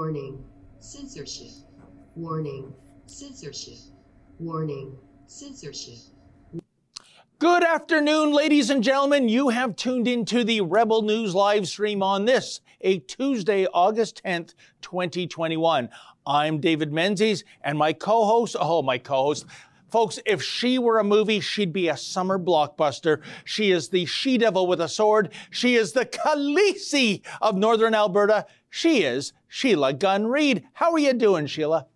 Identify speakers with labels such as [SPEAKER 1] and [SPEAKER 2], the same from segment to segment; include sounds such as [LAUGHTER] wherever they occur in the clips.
[SPEAKER 1] Warning. Censorship. Warning. Censorship. Warning. Censorship.
[SPEAKER 2] Good afternoon, ladies and gentlemen. You have tuned into the Rebel News live stream on this, a Tuesday, August 10th, 2021. I'm David Menzies, and my co host, oh, my co host, Folks, if she were a movie, she'd be a summer blockbuster. She is the she devil with a sword. She is the Khaleesi of Northern Alberta. She is Sheila Gunn Reid. How are you doing, Sheila?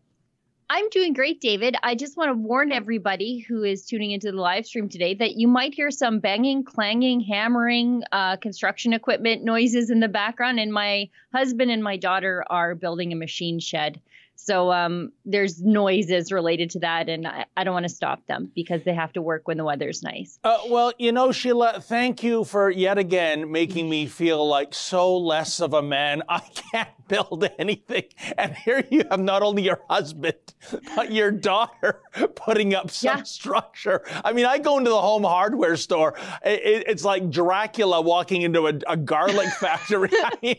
[SPEAKER 3] I'm doing great, David. I just want to warn everybody who is tuning into the live stream today that you might hear some banging, clanging, hammering, uh, construction equipment noises in the background. And my husband and my daughter are building a machine shed. So um, there's noises related to that, and I, I don't want to stop them because they have to work when the weather's nice.
[SPEAKER 2] Uh, well, you know, Sheila, thank you for yet again making me feel like so less of a man. [LAUGHS] I can't build anything. And here you have not only your husband, but your daughter [LAUGHS] putting up some yeah. structure. I mean, I go into the home hardware store. It, it's like Dracula walking into a, a garlic [LAUGHS] factory. I mean,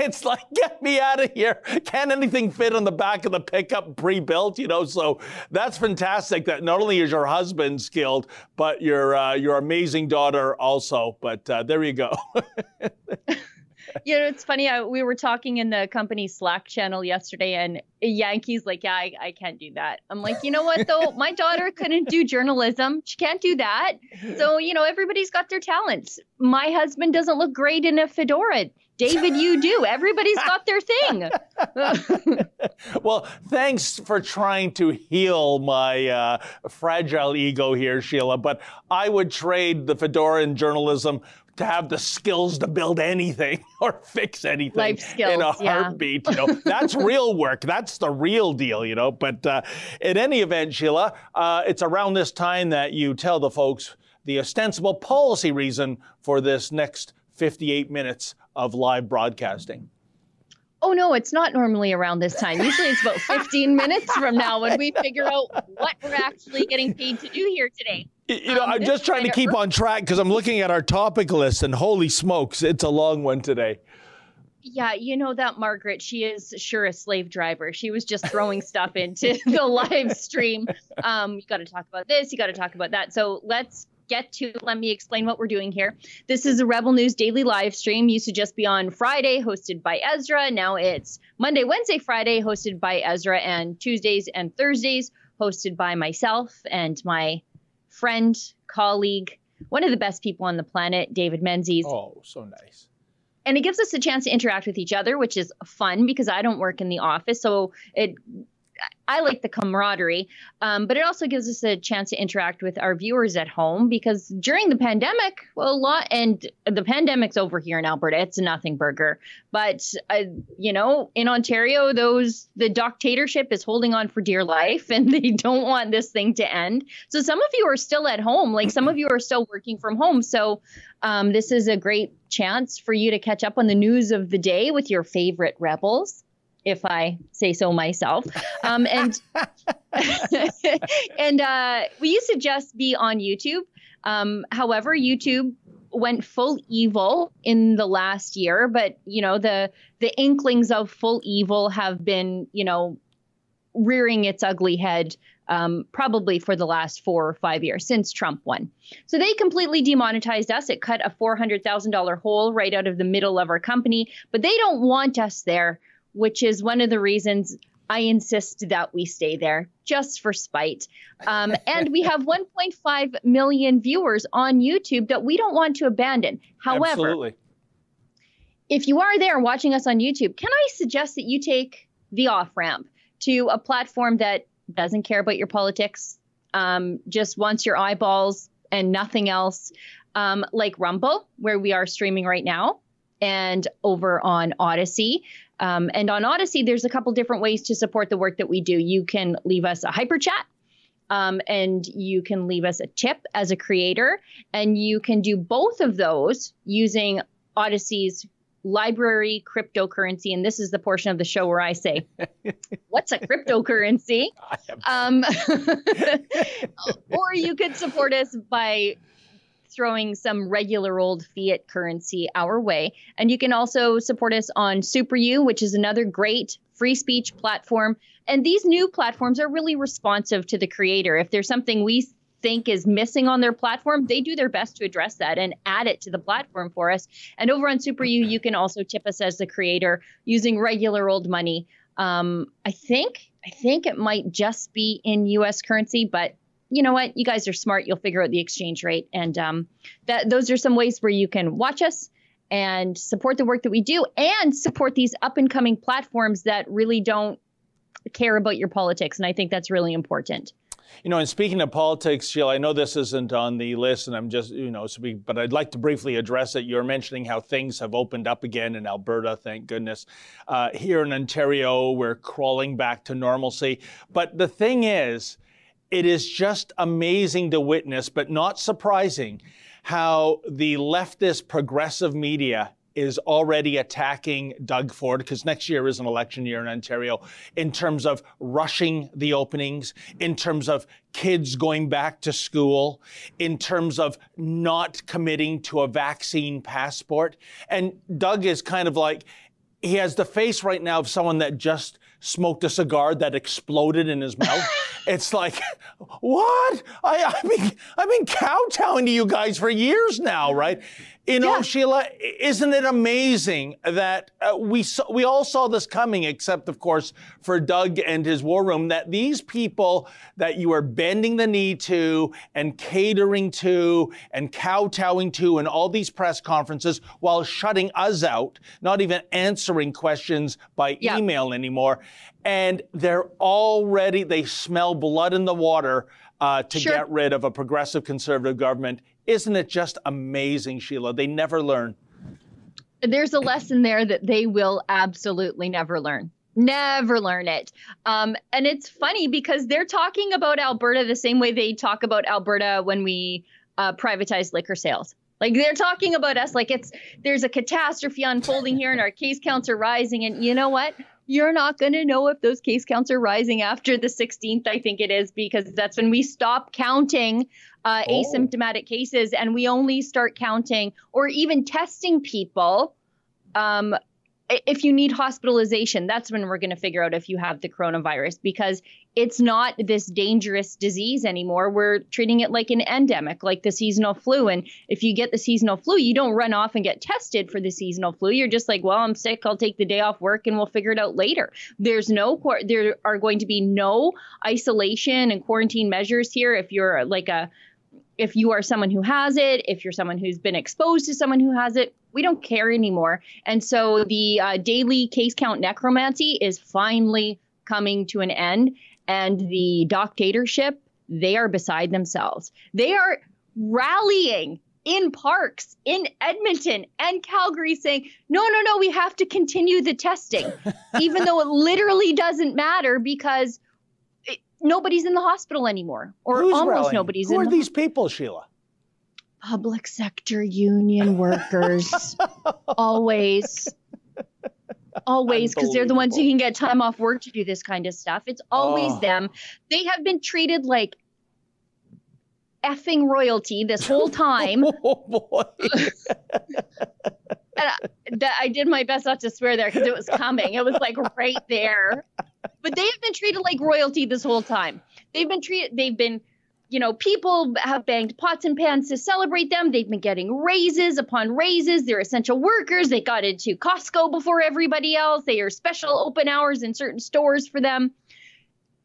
[SPEAKER 2] it's like, get me out of here. Can't anything fit on the back of the pickup pre-built, you know? So that's fantastic that not only is your husband skilled, but your, uh, your amazing daughter also. But uh, there you go. [LAUGHS]
[SPEAKER 3] you know, it's funny. I, we were talking in the company Slack channel yesterday, and Yankees like, yeah, I, I can't do that. I'm like, you know what though? [LAUGHS] My daughter couldn't do journalism. She can't do that. So you know, everybody's got their talents. My husband doesn't look great in a fedora. David, you do. Everybody's got their thing. [LAUGHS]
[SPEAKER 2] well, thanks for trying to heal my uh, fragile ego here, Sheila. But I would trade the fedora in journalism to have the skills to build anything [LAUGHS] or fix anything
[SPEAKER 3] Life skills,
[SPEAKER 2] in a heartbeat. Yeah. You know, that's [LAUGHS] real work. That's the real deal. You know. But uh, in any event, Sheila, uh, it's around this time that you tell the folks the ostensible policy reason for this next 58 minutes of live broadcasting.
[SPEAKER 3] Oh no, it's not normally around this time. Usually it's about 15 [LAUGHS] minutes from now when we figure out what we're actually getting paid to do here today.
[SPEAKER 2] You know, um, I'm just trying to keep on track because I'm looking at our topic list and holy smokes, it's a long one today.
[SPEAKER 3] Yeah, you know that Margaret, she is sure a slave driver. She was just throwing stuff into [LAUGHS] the live stream. Um, you got to talk about this, you got to talk about that. So let's get to let me explain what we're doing here. This is a Rebel News daily live stream. Used to just be on Friday, hosted by Ezra. Now it's Monday, Wednesday, Friday, hosted by Ezra, and Tuesdays and Thursdays, hosted by myself and my friend, colleague, one of the best people on the planet, David Menzies.
[SPEAKER 2] Oh, so nice.
[SPEAKER 3] And it gives us a chance to interact with each other, which is fun because I don't work in the office. So it I like the camaraderie, um, but it also gives us a chance to interact with our viewers at home because during the pandemic, well, a lot, and the pandemic's over here in Alberta. It's a nothing burger, but uh, you know, in Ontario, those the dictatorship is holding on for dear life, [LAUGHS] and they don't want this thing to end. So some of you are still at home, like some of you are still working from home. So um, this is a great chance for you to catch up on the news of the day with your favorite rebels if I say so myself. Um, and [LAUGHS] and uh, we used to just be on YouTube. Um, however, YouTube went full evil in the last year, but you know the the inklings of full evil have been you know rearing its ugly head um, probably for the last four or five years since Trump won. So they completely demonetized us. It cut a $400,000 hole right out of the middle of our company, but they don't want us there which is one of the reasons I insist that we stay there just for spite. Um, [LAUGHS] and we have 1.5 million viewers on YouTube that we don't want to abandon. However,
[SPEAKER 2] Absolutely.
[SPEAKER 3] if you are there watching us on YouTube, can I suggest that you take the off ramp to a platform that doesn't care about your politics, um, just wants your eyeballs and nothing else, um, like Rumble, where we are streaming right now, and over on Odysee. Um, and on Odysee, there's a couple different ways to support the work that we do. You can leave us a hyper chat. Um, and you can leave us a tip as a creator, and you can do both of those using Odysee's LBRY cryptocurrency. And this is the portion of the show where I say, [LAUGHS] What's a cryptocurrency? Um, [LAUGHS] or you could support us by throwing some regular old fiat currency our way. And you can also support us on SuperU, which is another great free speech platform. And these new platforms are really responsive to the creator. If there's something we think is missing on their platform, they do their best to address that and add it to the platform for us. And over on SuperU, you can also tip us as the creator using regular old money. Um, I think I think it might just be in U.S. currency, but you know what? You guys are smart. You'll figure out the exchange rate, and um, that those are some ways where you can watch us and support the work that we do, and support these up and coming platforms that really don't care about your politics. And I think that's really important.
[SPEAKER 2] You know, and speaking of politics, Sheila, I know this isn't on the list, and I'm just, you know, but I'd like to briefly address it. You're mentioning how things have opened up again in Alberta, thank goodness. Uh, here in Ontario, we're crawling back to normalcy. But the thing is, it is just amazing to witness, but not surprising, how the leftist progressive media is already attacking Doug Ford because next year is an election year in Ontario in terms of rushing the openings, in terms of kids going back to school, in terms of not committing to a vaccine passport. And Doug is kind of like, he has the face right now of someone that just smoked a cigar that exploded in his mouth. [LAUGHS] it's like, what? I, I've been, I've been kowtowing to you guys for years now, right? You know, yeah. Sheila, isn't it amazing that uh, we saw, we all saw this coming, except of course for Doug and his war room, that these people that you are bending the knee to and catering to and kowtowing to in all these press conferences while shutting us out, not even answering questions by yeah. email anymore, and they're already they smell blood in the water uh, to sure. get rid of a progressive conservative government isn't it just amazing, Sheila? They never learn.
[SPEAKER 3] There's a lesson there that they will absolutely never learn. Never learn it. Um, and it's funny because they're talking about Alberta the same way they talk about Alberta when we uh, privatize liquor sales. Like they're talking about us like it's there's a catastrophe unfolding here and our case counts are rising. And you know what? You're not going to know if those case counts are rising after the 16th, I think it is, because that's when we stop counting uh, oh. asymptomatic cases and we only start counting or even testing people um, if you need hospitalization, that's when we're going to figure out if you have the coronavirus because it's not this dangerous disease anymore. We're treating it like an endemic, like the seasonal flu. And if you get the seasonal flu, you don't run off and get tested for the seasonal flu. You're just like, well, I'm sick. I'll take the day off work and we'll figure it out later. There's no, there are going to be no isolation and quarantine measures here if you're like a, if you are someone who has it, if you're someone who's been exposed to someone who has it, we don't care anymore. And so the uh, daily case count necromancy is finally coming to an end. And the dictatorship, they are beside themselves. They are rallying in parks in Edmonton and Calgary saying, no, no, no, we have to continue the testing, [LAUGHS] even though it literally doesn't matter because nobody's in the hospital anymore, or
[SPEAKER 2] Who's
[SPEAKER 3] almost
[SPEAKER 2] rallying?
[SPEAKER 3] nobody's.
[SPEAKER 2] Who
[SPEAKER 3] in
[SPEAKER 2] are
[SPEAKER 3] the
[SPEAKER 2] these people, Sheila?
[SPEAKER 3] Public sector union workers, [LAUGHS] always, always, because they're the ones who can get time off work to do this kind of stuff. It's always oh. them. They have been treated like effing royalty this whole [LAUGHS] oh, time.
[SPEAKER 2] oh boy. [LAUGHS]
[SPEAKER 3] I, I did my best not to swear there because it was coming. It was like right there. But they have been treated like royalty this whole time. They've been treated. They've been, you know, people have banged pots and pans to celebrate them. They've been getting raises upon raises. They're essential workers. They got into Costco before everybody else. They are special open hours in certain stores for them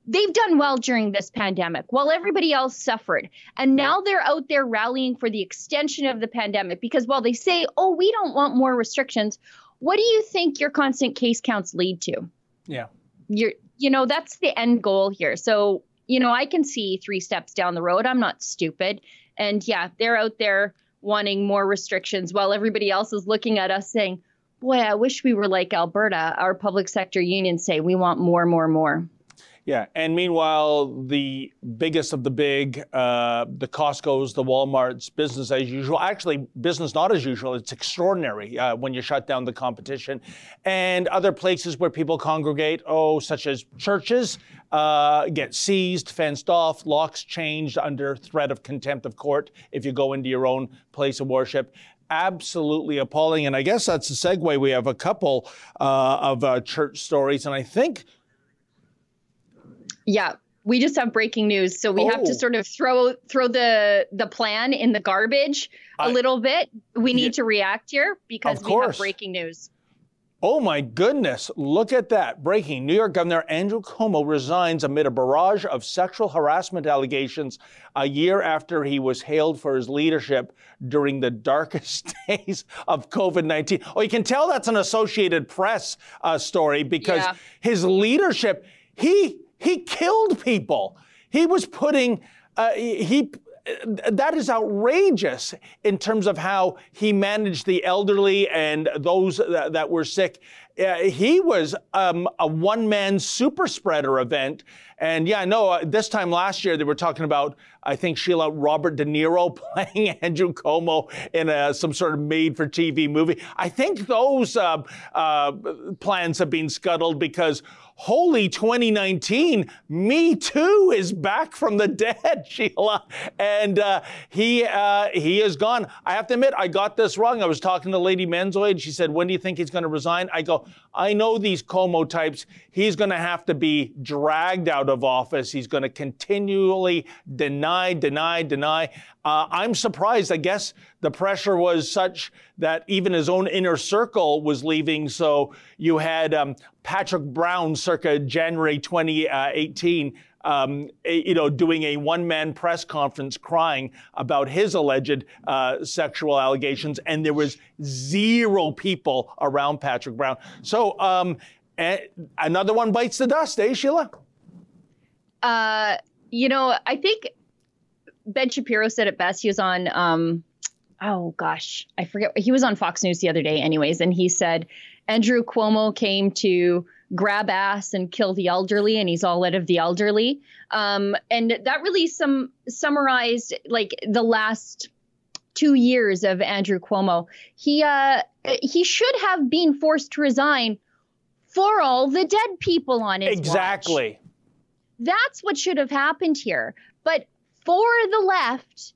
[SPEAKER 3] they've done well during this pandemic while everybody else suffered. And now they're out there rallying for the extension of the pandemic because while they say, oh, we don't want more restrictions, what do you think your constant case counts lead to?
[SPEAKER 2] Yeah.
[SPEAKER 3] You're, you know, that's the end goal here. So, you know, I can see three steps down the road. I'm not stupid. And yeah, they're out there wanting more restrictions while everybody else is looking at us saying, boy, I wish we were like Alberta. Our public sector unions say we want more, more, more.
[SPEAKER 2] Yeah, and meanwhile, the biggest of the big, uh, the Costco's, the Walmart's, business as usual. Actually, business not as usual. It's extraordinary uh, when you shut down the competition, and other places where people congregate. Oh, such as churches uh, get seized, fenced off, locks changed under threat of contempt of court if you go into your own place of worship. absolutely appalling. And I guess that's a segue. We have a couple uh, of uh, church stories, and I think.
[SPEAKER 3] Yeah, we just have breaking news, so we oh. have to oh. sort of throw throw the the plan in the garbage a little bit. We need yeah, to react here because we have breaking news.
[SPEAKER 2] Oh my goodness, look at that. Breaking New York Governor Andrew Cuomo resigns amid a barrage of sexual harassment allegations a year after he was hailed for his leadership during the darkest [LAUGHS] days of COVID 19. Oh, you can tell that's an Associated Press uh, story because yeah. his leadership, he, he killed people. He was putting, uh, he, that is outrageous in terms of how he managed the elderly and those that, that were sick. Uh, he was um, a one man super spreader event. And yeah, no, uh, this time last year they were talking about, I think, Sheila, Robert De Niro [LAUGHS] playing Andrew Cuomo in a, some sort of made for TV movie. I think those uh, uh plans have been scuttled because holy 2019, Me Too is back from the dead, [LAUGHS] Sheila. And uh, he, uh, he is gone. I have to admit, I got this wrong. I was talking to Lady Manzoy and she said, when do you think he's going to resign? I go, I know these Cuomo types. He's going to have to be dragged out of office. He's going to continually deny, deny, deny. Uh, I'm surprised. I guess the pressure was such that even his own inner circle was leaving. So you had um, Patrick Brown, circa January 2018. Um, you know, doing a one-man press conference crying about his alleged uh, sexual allegations, and there was zero people around Patrick Brown. So um, another one bites the dust, eh, Sheila?
[SPEAKER 3] Uh, you know, I think Ben Shapiro said it best. He was on, um, oh gosh, I forget. He was on Fox News the other day, anyways, and he said Andrew Cuomo came to grab ass and kill the elderly, and he's all out of the elderly. Um, and that really some summarized like the last two years of Andrew Cuomo. He uh, he should have been forced to resign for all the dead people on his
[SPEAKER 2] exactly.
[SPEAKER 3] Watch. That's what should have happened here. But for the left,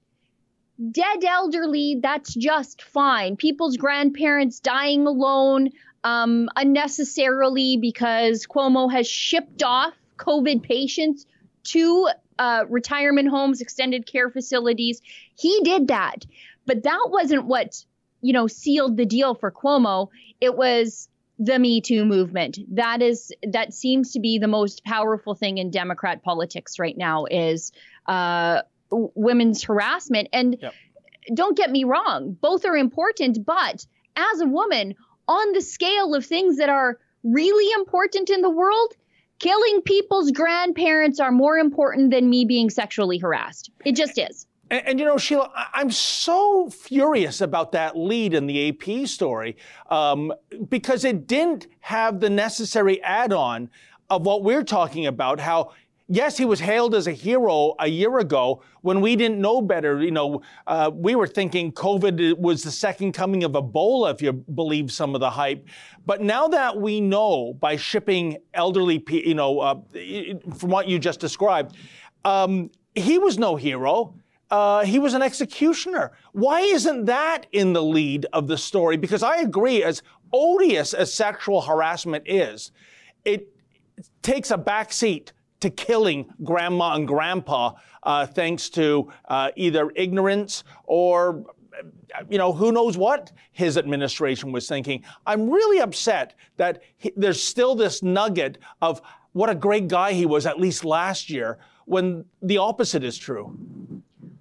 [SPEAKER 3] dead elderly, that's just fine. People's grandparents dying alone um, unnecessarily because Cuomo has shipped off COVID patients to uh, retirement homes, extended care facilities. He did that. But that wasn't what, you know, sealed the deal for Cuomo. It was the Me Too movement. That is that seems to be the most powerful thing in Democrat politics right now is uh, women's harassment. And yep. don't get me wrong, both are important. But as a woman, on the scale of things that are really important in the world, killing people's grandparents are more important than me being sexually harassed. It just is.
[SPEAKER 2] And, and, you know, Sheila, I'm so furious about that lead in the AP story um, because it didn't have the necessary add on of what we're talking about how Yes, he was hailed as a hero a year ago when we didn't know better. You know, uh, we were thinking COVID was the second coming of Ebola, if you believe some of the hype. But now that we know by shipping elderly, you know, uh, from what you just described, um, he was no hero. Uh, he was an executioner. Why isn't that in the lead of the story? Because I agree, as odious as sexual harassment is, it takes a back seat to killing grandma and grandpa uh, thanks to uh, either ignorance or you know, who knows what his administration was thinking. I'm really upset that he, there's still this nugget of what a great guy he was, at least last year, when the opposite is true.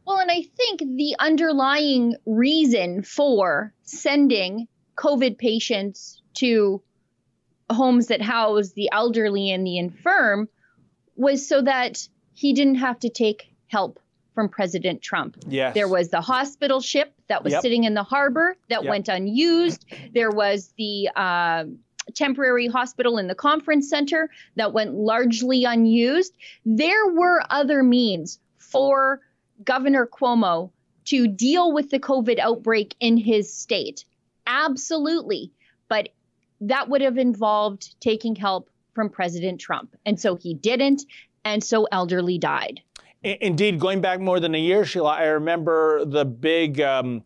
[SPEAKER 3] Well, and I think the underlying reason for sending COVID patients to homes that house the elderly and the infirm was so that he didn't have to take help from President Trump.
[SPEAKER 2] Yes.
[SPEAKER 3] There was the hospital ship that was yep. sitting in the harbor that yep. went unused. There was the uh, temporary hospital in the conference center that went largely unused. There were other means for Governor Cuomo to deal with the COVID outbreak in his state. Absolutely. But that would have involved taking help from President Trump. And so he didn't. And so elderly died.
[SPEAKER 2] Indeed, going back more than a year, Sheila, I remember the big. Um,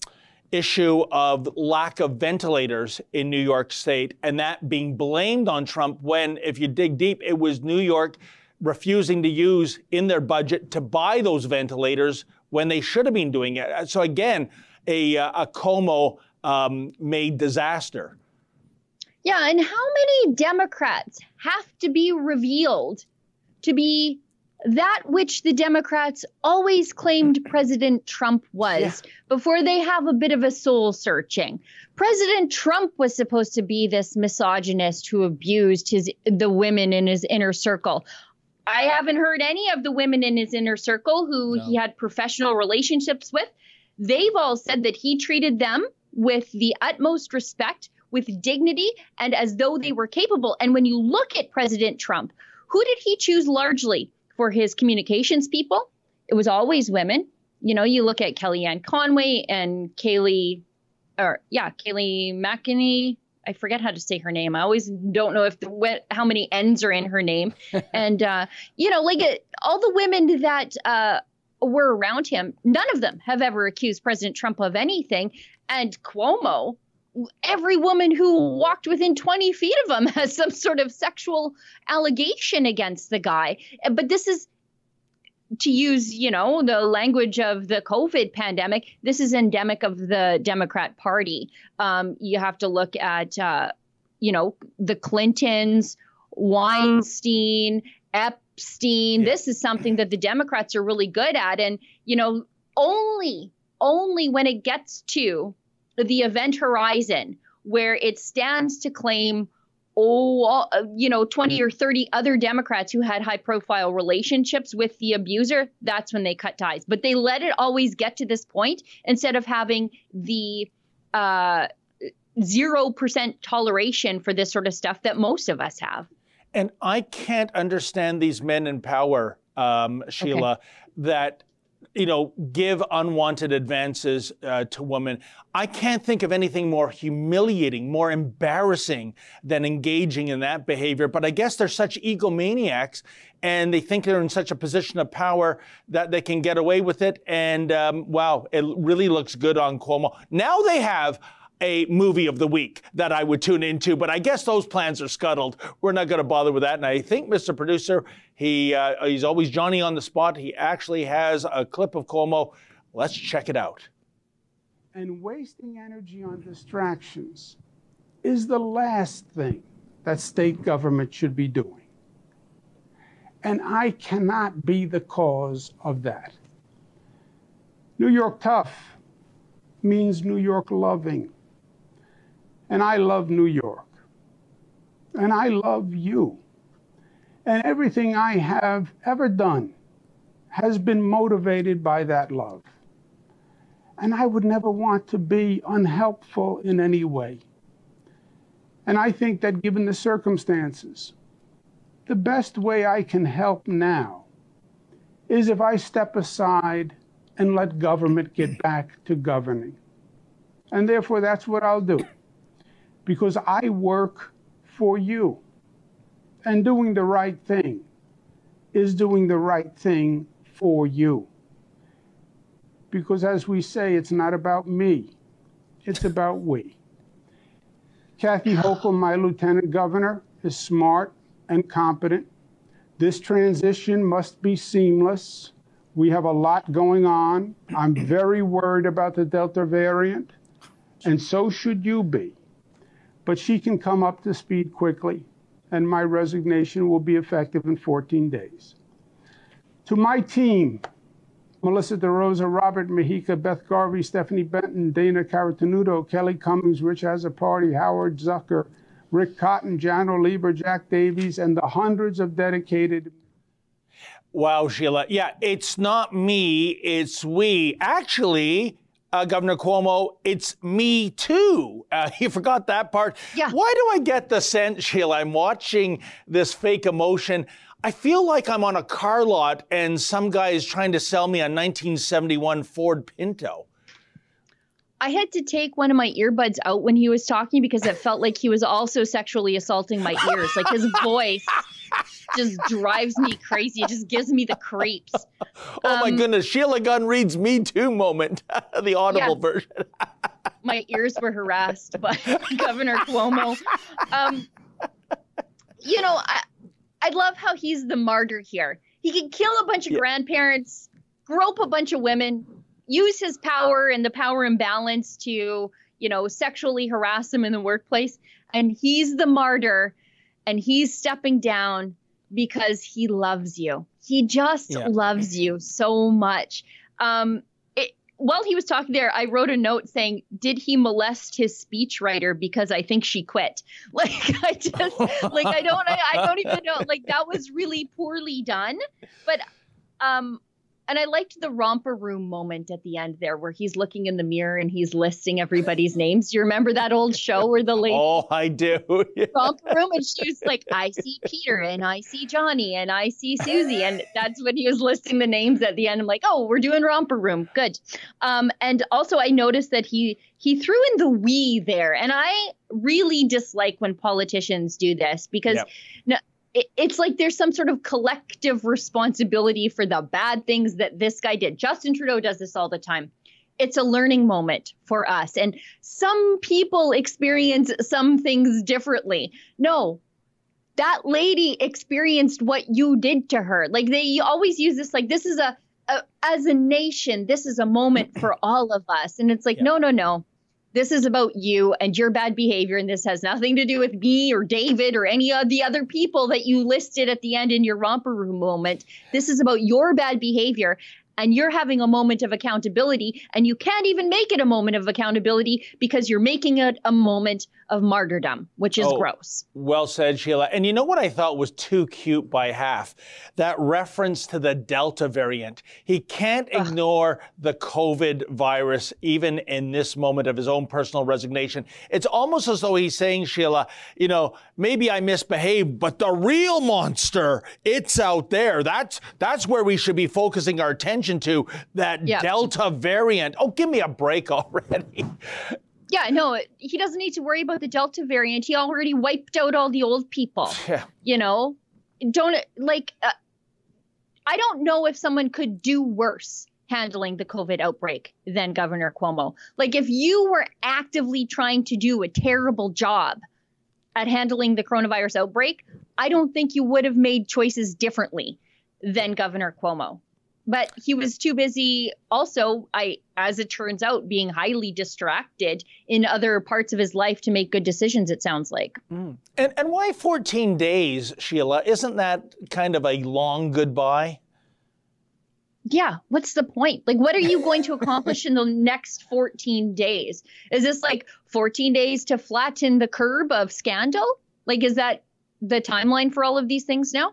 [SPEAKER 2] issue of lack of ventilators in New York State and that being blamed on Trump when, if you dig deep, it was New York refusing to use in their budget to buy those ventilators when they should have been doing it. So again, a, a Cuomo um, made disaster.
[SPEAKER 3] Yeah, and how many Democrats have to be revealed to be that which the Democrats always claimed President Trump was yeah. before they have a bit of a soul searching. President Trump was supposed to be this misogynist who abused his the women in his inner circle. I haven't heard any of the women in his inner circle who no. he had professional relationships with. They've all said that he treated them with the utmost respect, with dignity, and as though they were capable. And when you look at President Trump, who did he choose largely? for his communications people, it was always women. You know, you look at Kellyanne Conway and Kaylee, or yeah, Kaylee McEnany. I forget how to say her name. I always don't know if the, how many N's are in her name. [LAUGHS] and uh, you know, like it, all the women that uh, were around him, none of them have ever accused President Trump of anything. And Cuomo, every woman who walked within 20 feet of him [LAUGHS] has some sort of sexual allegation against the guy. But this is to use, you know, the language of the COVID pandemic, this is endemic of the Democrat Party. Um, you have to look at, uh, you know, the Clintons, Weinstein, Epstein. Yeah. This is something that the Democrats are really good at. And, you know, only, only when it gets to the event horizon where it stands to claim oh you know 20 or 30 other democrats who had high profile relationships with the abuser that's when they cut ties but they let it always get to this point instead of having the uh, 0% toleration for this sort of stuff that most of us have
[SPEAKER 2] and i can't understand these men in power um, sheila okay. that you know, give unwanted advances uh, to women. I can't think of anything more humiliating, more embarrassing than engaging in that behavior. But I guess they're such egomaniacs and they think they're in such a position of power that they can get away with it. And um, wow, it really looks good on Cuomo. Now they have a movie of the week that I would tune into, but I guess those plans are scuttled. We're not going to bother with that. And I think, Mr. Producer, he uh, he's always Johnny on the spot. He actually has a clip of Cuomo. Let's check it out.
[SPEAKER 4] And wasting energy on distractions is the last thing that state government should be doing. And I cannot be the cause of that. New York tough means New York loving. And I love New York. And I love you. And everything I have ever done has been motivated by that love. And I would never want to be unhelpful in any way. And I think that given the circumstances, the best way I can help now is if I step aside and let government get back to governing. And therefore, that's what I'll do because I work for you. And doing the right thing is doing the right thing for you. Because as we say, it's not about me, it's about we. Kathy Hochul, my lieutenant governor, is smart and competent. This transition must be seamless. We have a lot going on. I'm very worried about the Delta variant, and so should you be but she can come up to speed quickly, and my resignation will be effective in 14 days. To my team, Melissa DeRosa, Robert Mujica, Beth Garvey, Stephanie Benton, Dana Carotenuto, Kelly Cummings, Rich Azzopardi, Howard Zucker, Rick Cotton, Janno Lieber, Jack Davies, and the hundreds of dedicated.
[SPEAKER 2] Wow, Sheila. Yeah, it's not me, it's we. Actually, uh, Governor Cuomo, it's me too. Uh, [LAUGHS] you forgot that part.
[SPEAKER 3] Yeah.
[SPEAKER 2] Why do I get the sense, Sheila, I'm watching this fake emotion? I feel like I'm on a car lot and some guy is trying to sell me a 1971 Ford Pinto.
[SPEAKER 3] I had to take one of my earbuds out when he was talking because it felt like he was also sexually assaulting my ears. Like his [LAUGHS] voice just drives me crazy. It just gives me the creeps. [LAUGHS]
[SPEAKER 2] Oh um, my goodness, Sheila Gunn Reid's Me Too moment, [LAUGHS] the audible yeah. version. [LAUGHS]
[SPEAKER 3] my ears were harassed by Governor Cuomo. Um, you know, I, I love how he's the martyr here. He can kill a bunch of yeah. grandparents, grope a bunch of women, use his power and the power imbalance to, you know, sexually harass them in the workplace. And he's the martyr and he's stepping down because he loves you. He just yeah. loves you so much. Um, while he was talking there, I wrote a note saying, "Did he molest his speechwriter because I think she quit?" [LAUGHS] Like I just like I don't I, I don't even know. Like that was really poorly done. But um and I liked the romper room moment at the end there where he's looking in the mirror and he's listing everybody's names. Do you remember that old show where the lady
[SPEAKER 2] Oh, I do. [LAUGHS]
[SPEAKER 3] Yeah. romper room and she was like, I see Peter and I see Johnny and I see Susie. And that's when he was listing the names at the end. I'm like, oh, we're doing romper room. Good. Um, and also I noticed that he he threw in the we there. And I really dislike when politicians do this because yep. no, it's like there's some sort of collective responsibility for the bad things that this guy did. Justin Trudeau does this all the time. It's a learning moment for us. And some people experience some things differently. No, that lady experienced what you did to her. Like they always use this, like, this is a, a as a nation, this is a moment for all of us. And it's like, yeah. no, no, no this is about you and your bad behavior and this has nothing to do with me or david or any of the other people that you listed at the end in your romper room moment. This is about your bad behavior and you're having a moment of accountability and you can't even make it a moment of accountability because you're making it a moment of martyrdom, which is oh, gross.
[SPEAKER 2] Well said, Sheila. And you know what I thought was too cute by half? That reference to the Delta variant. He can't Ugh. ignore the COVID virus, even in this moment of his own personal resignation. It's almost as though he's saying, Sheila, you know, maybe I misbehaved, but the real monster, it's out there. That's that's where we should be focusing our attention to that yeah. Delta variant. Oh, give me a break [LAUGHS] already.
[SPEAKER 3] Yeah, no, he doesn't need to worry about the Delta variant. He already wiped out all the old people. [LAUGHS] Yeah. You know, don't like, uh, I don't know if someone could do worse handling the COVID outbreak than Governor Cuomo. Like, if you were actively trying to do a terrible job at handling the coronavirus outbreak, I don't think you would have made choices differently than Governor Cuomo but he was too busy also i as it turns out being highly distracted in other parts of his life to make good decisions it sounds like.
[SPEAKER 2] Mm. and and why 14 days sheila? Isn't that kind of a long goodbye?
[SPEAKER 3] Yeah what's the point? Like what are you going to accomplish in the [LAUGHS] next 14 days? Is this like 14 days to flatten the curb of scandal? Like is that the timeline for all of these things now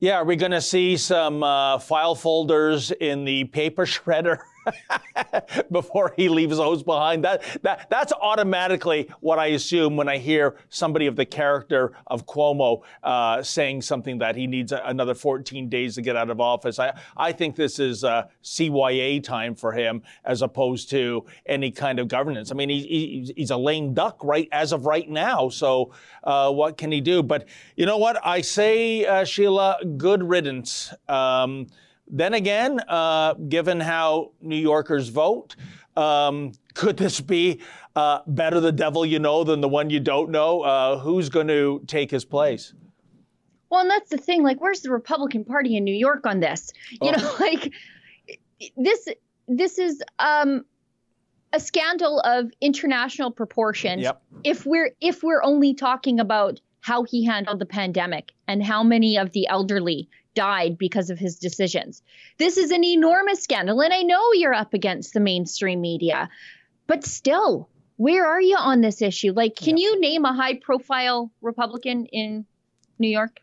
[SPEAKER 2] yeah, are we going to see some uh, file folders in the paper shredder? [LAUGHS] [LAUGHS] before he leaves those behind. That, that, that's automatically what I assume when I hear somebody of the character of Cuomo uh, saying something that he needs another 14 days to get out of office. I, I think this is uh, CYA time for him as opposed to any kind of governance. I mean, he, he, he's a lame duck right as of right now. So uh, what can he do? But you know what? I say, uh, Sheila, good riddance. Um, then again, uh, given how New Yorkers vote, um, could this be uh, better the devil you know than the one you don't know? Uh, who's going to take his place?
[SPEAKER 3] Well, and that's the thing. Like, where's the Republican Party in New York on this? You oh. know, [LAUGHS] like this. This is um, a scandal of international proportions. Yep. If we're if we're only talking about how he handled the pandemic and how many of the elderly died because of his decisions. This is an enormous scandal. And I know you're up against the mainstream media, but still, where are you on this issue? Like, can yeah. you name a high profile Republican in New York?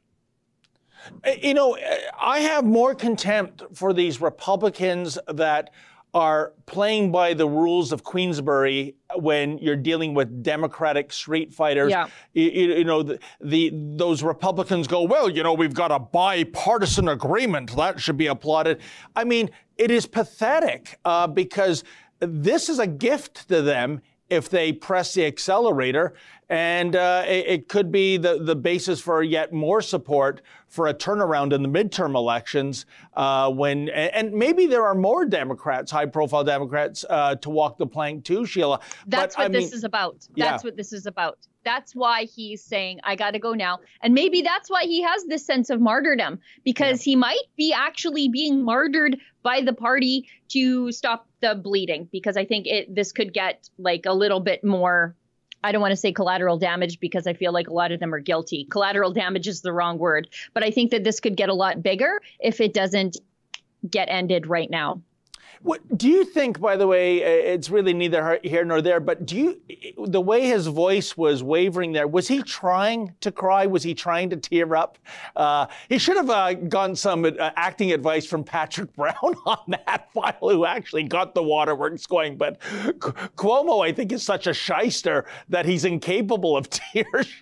[SPEAKER 2] Uh, you know, uh, I have more contempt for these Republicans that are playing by the rules of Queensberry when you're dealing with Democratic street fighters. Yeah. You, you, know, the, the, those Republicans go, well, you know, we've got a bipartisan agreement that should be applauded. I mean, it is pathetic uh, because this is a gift to them if they press the accelerator and uh, it, it, could be the, the basis for yet more support for a turnaround in the midterm elections uh, when, and maybe there are more Democrats, high profile Democrats, uh, to walk the plank too, Sheila.
[SPEAKER 3] That's but, what I this mean, is about. That's yeah. what this is about. That's why he's saying, I got to go now. And maybe that's why he has this sense of martyrdom, because yeah. he might be actually being martyred by the party to stop the bleeding, because I think it this could get like a little bit more I don't want to say collateral damage because I feel like a lot of them are guilty. Collateral damage is the wrong word, but I think that this could get a lot bigger if it doesn't get ended right now.
[SPEAKER 2] What do you think? By the way, it's really neither here nor there. But do you, the way his voice was wavering there, was he trying to cry? Was he trying to tear up? Uh, he should have uh, gotten some uh, acting advice from Patrick [LAUGHS] Brown on that file, who actually got the waterworks going. But Cuomo, I think, is such a shyster that he's incapable of [LAUGHS] tears. [LAUGHS]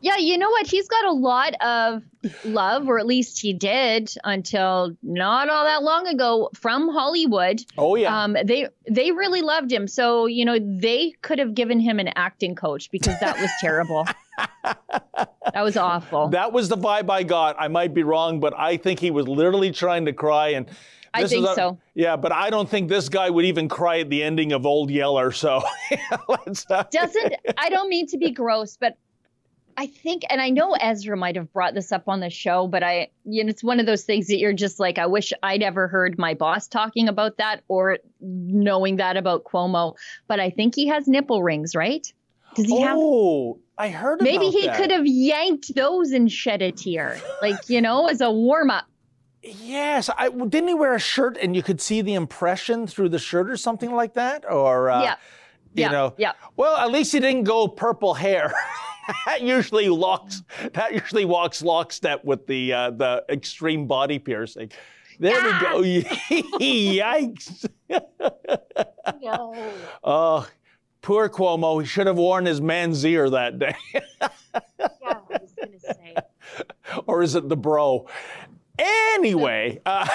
[SPEAKER 3] Yeah, you know what? He's got a lot of love, or at least he did until not all that long ago from Hollywood.
[SPEAKER 2] Oh yeah.
[SPEAKER 3] Um, they they really loved him. So you know they could have given him an acting coach because that was terrible. [LAUGHS] that was awful.
[SPEAKER 2] That was the vibe I got. I might be wrong, but I think he was literally trying to cry and.
[SPEAKER 3] I think a, so.
[SPEAKER 2] Yeah, but I don't think this guy would even cry at the ending of Old Yeller. So [LAUGHS]
[SPEAKER 3] let's. Uh, Doesn't I don't mean to be gross, but I think, and I know Ezra might have brought this up on the show, but I, you know, it's one of those things that you're just like, I wish I'd ever heard my boss talking about that or knowing that about Cuomo. But I think he has nipple rings, right?
[SPEAKER 2] Does he oh, have? Oh, I heard. About that.
[SPEAKER 3] Maybe he
[SPEAKER 2] that.
[SPEAKER 3] could have yanked those and shed a tear, like you know, as a warm up.
[SPEAKER 2] Yes, I didn't he wear a shirt and you could see the impression through the shirt or something like that, or uh,
[SPEAKER 3] yeah,
[SPEAKER 2] you
[SPEAKER 3] yeah,
[SPEAKER 2] know,
[SPEAKER 3] yeah.
[SPEAKER 2] Well, at least he didn't go purple hair. [LAUGHS] that usually locks that usually walks lockstep with the uh, the extreme body piercing. There ah! we go. [LAUGHS] Yikes. [LAUGHS] no. Oh, poor Cuomo. He should have worn his manzier that day. [LAUGHS] yeah, I was gonna say. Or is it the bro? Anyway, uh,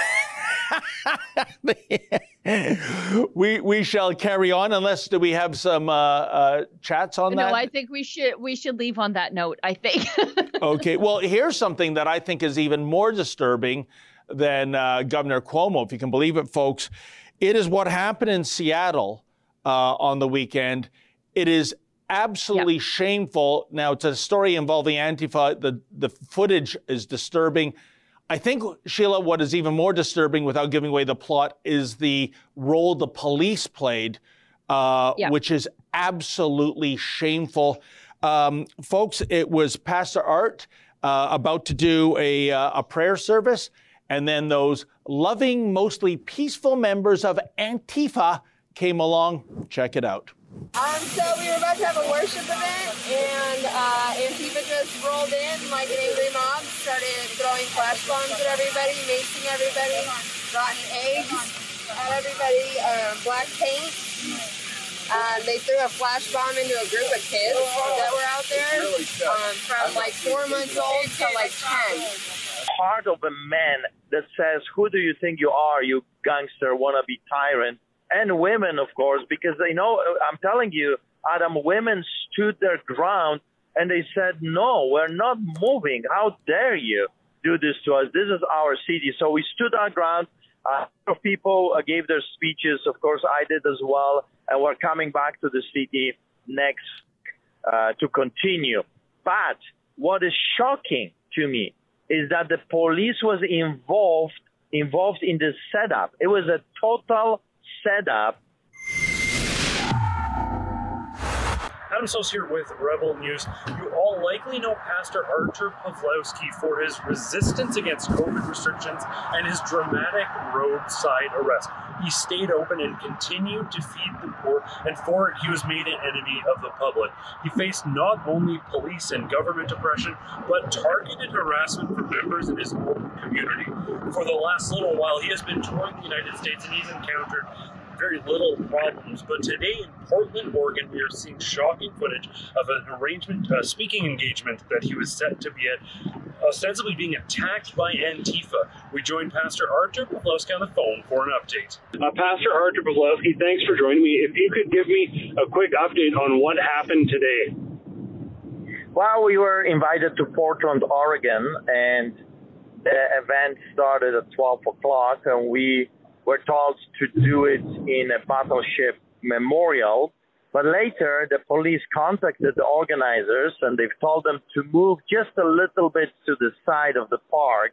[SPEAKER 2] we we shall carry on unless do we have some uh, uh, chats on
[SPEAKER 3] no,
[SPEAKER 2] that?
[SPEAKER 3] No, I think we should we should leave on that note. I think. [LAUGHS]
[SPEAKER 2] okay. Well, here's something that I think is even more disturbing than uh, Governor Cuomo, if you can believe it, folks. It is what happened in Seattle uh, on the weekend. It is absolutely shameful. Now, it's a story involving Antifa. The the footage is disturbing. I think, Sheila, what is even more disturbing without giving away the plot is the role the police played, uh, yeah. which is absolutely shameful. Um, folks, it was Pastor Art uh, about to do a, uh, a prayer service, and then those loving, mostly peaceful members of Antifa came along. Check it out.
[SPEAKER 5] Um, so we were about to have a worship event, and uh, Antifa just rolled in like an angry mob, started throwing flash bombs at everybody, macing everybody, rotten eggs at everybody, uh, black paint. Um, they threw a flash bomb into a group of kids that were out there, um, from like four months old to like ten.
[SPEAKER 6] Part of a man that says, "Who do you think you are, you gangster, wannabe tyrant?" and women, of course, because they know, I'm telling you, Adam, women stood their ground and they said, no, we're not moving. How dare you do this to us? This is our city. So we stood our ground. Uh, people gave their speeches. Of course, I did as well. And we're coming back to the city next uh, to continue. But what is shocking to me is that the police was involved involved in this setup. It was a total setup.
[SPEAKER 7] Adam Soos here with Rebel News. You all likely know Pastor Artur Pawlowski for his resistance against COVID restrictions and his dramatic roadside arrest. He stayed open and continued to feed the poor, and for it, he was made an enemy of the public. He faced not only police and government oppression, but targeted harassment from members in his own community. For the last little while, he has been touring the United States and he's encountered very little problems. But today in Portland, Oregon, we are seeing shocking footage of an arrangement, a speaking engagement that he was set to be at ostensibly being attacked by Antifa. We joined Pastor Artur Pawlowski on the phone for an update.
[SPEAKER 8] Uh, Pastor Artur Pawlowski, thanks for joining me. If you could give me a quick update on what happened today.
[SPEAKER 6] Well, we were invited to Portland, Oregon, and the event started at 12 o'clock, and we were told to do it in a battleship memorial. But later, the police contacted the organizers and they've told them to move just a little bit to the side of the park.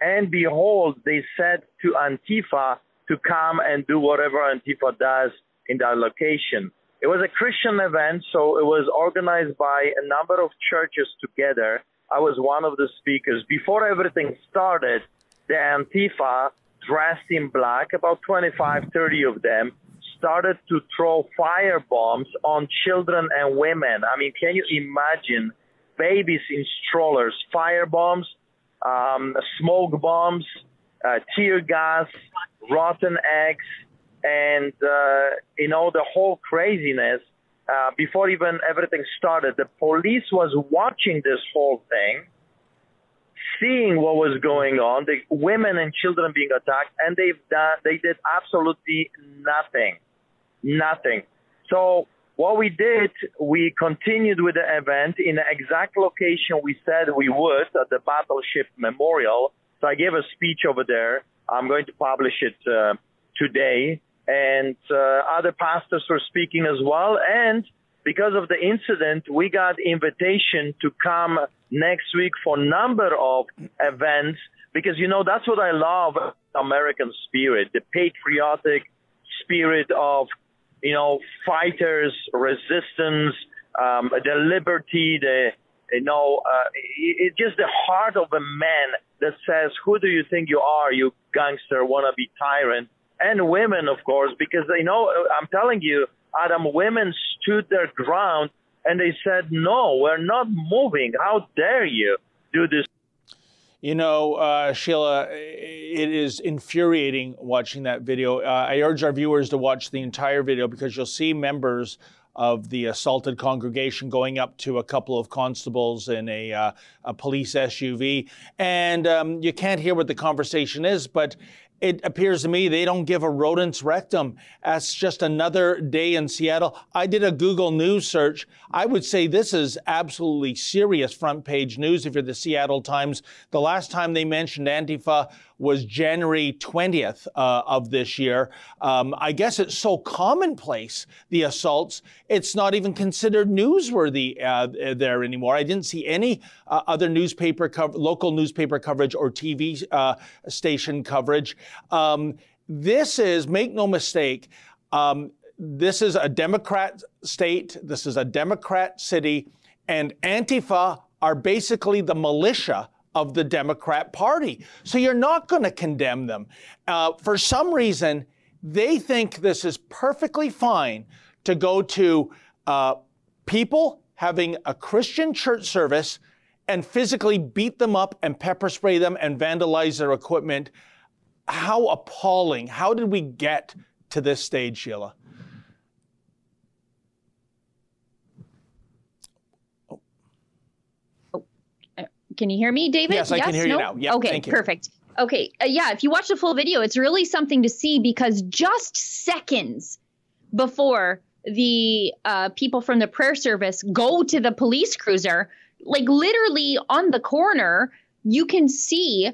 [SPEAKER 6] And behold, they said to Antifa to come and do whatever Antifa does in that location. It was a Christian event, so it was organized by a number of churches together. I was one of the speakers. Before everything started, the Antifa dressed in black, about 25, 30 of them, started to throw fire bombs on children and women. I mean, can you imagine babies in strollers, fire bombs, um, smoke bombs, uh, tear gas, rotten eggs, and uh, you know the whole craziness. Uh, before even everything started, the police was watching this whole thing, seeing what was going on, the women and children being attacked, and they've done, they did absolutely nothing, nothing. So what we did, we continued with the event in the exact location we said we would at the Battleship Memorial. So I gave a speech over there. I'm going to publish it uh, today and uh, other pastors were speaking as well. And because of the incident, we got invitation to come next week for number of events because you know that's what I love American spirit, the patriotic spirit of you know fighters, resistance, um, the liberty, the you know uh, it's just the heart of a man that says, "Who do you think you are, you gangster, wannabe tyrant?" and women, of course, because they know, I'm telling you, Adam, women stood their ground and they said, no, we're not moving. How dare you do this?
[SPEAKER 2] You know, uh, Sheila, it is infuriating watching that video. Uh, I urge our viewers to watch the entire video because you'll see members of the assaulted congregation going up to a couple of constables in a, uh, a police SUV. And um, you can't hear what the conversation is, but it appears to me they don't give a rodent's rectum. That's just another day in Seattle. I did a Google News search. I would say this is absolutely serious front page news if you're the Seattle Times. The last time they mentioned Antifa was January 20th uh, of this year. Um, I guess it's so commonplace, the assaults, it's not even considered newsworthy uh, there anymore. I didn't see any uh, other newspaper, co- local newspaper coverage or TV uh, station coverage. Um, this is, make no mistake, um, this is a Democrat state, this is a Democrat city, and Antifa are basically the militia of the Democrat Party. So you're not going to condemn them. Uh, for some reason, they think this is perfectly fine to go to uh, people having a Christian church service and physically beat them up and pepper spray them and vandalize their equipment. How appalling. How did we get to this stage, Sheila?
[SPEAKER 3] Oh, Can you hear me, David?
[SPEAKER 2] Yes, I yes? can hear no? you now. Yeah,
[SPEAKER 3] okay, perfect. Okay, uh, yeah, if you watch the full video, it's really something to see because just seconds before the uh, people from the prayer service go to the police cruiser, like literally on the corner, you can see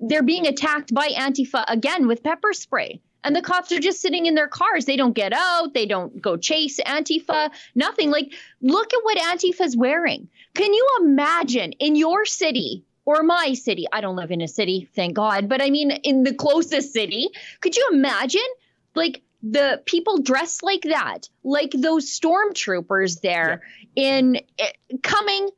[SPEAKER 3] they're being attacked by Antifa again with pepper spray. And the cops are just sitting in their cars. They don't get out. They don't go chase Antifa, nothing. Like, look at what Antifa's wearing. Can you imagine in your city or my city? I don't live in a city, thank God, but I mean, in the closest city, could you imagine like the people dressed like that, like those stormtroopers there yeah. in eh, coming,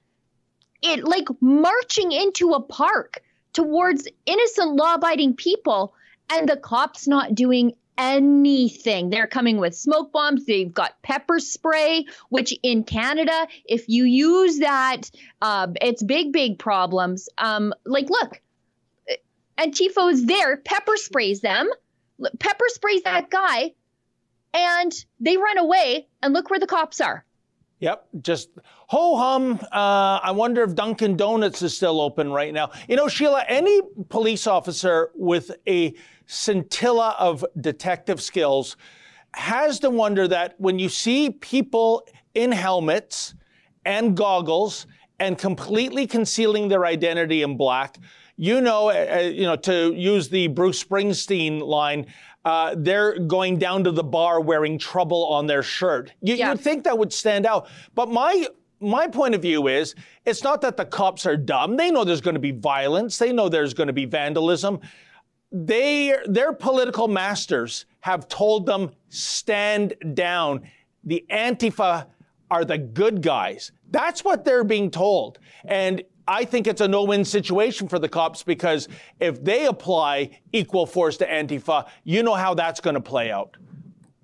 [SPEAKER 3] it like marching into a park towards innocent law abiding people and the cops not doing anything. They're coming with smoke bombs. They've got pepper spray, which in Canada, if you use that, uh, it's big, big problems. Um, like, look, Antifa is there, pepper sprays them, pepper sprays that guy, and they run away. And look where the cops are.
[SPEAKER 2] Yep, just ho hum. Uh, I wonder if Dunkin' Donuts is still open right now. You know, Sheila, any police officer with a scintilla of detective skills has to wonder that when you see people in helmets and goggles and completely concealing their identity in black, you know, uh, you know, to use the Bruce Springsteen line, uh, they're going down to the bar wearing trouble on their shirt. You,
[SPEAKER 3] Yeah.
[SPEAKER 2] would think that would stand out. But my my point of view is it's not that the cops are dumb. They know there's going to be violence. They know there's going to be vandalism. They their political masters have told them stand down. The Antifa are the good guys. That's what they're being told. And I think it's a no-win situation for the cops because if they apply equal force to Antifa, you know how that's going to play out.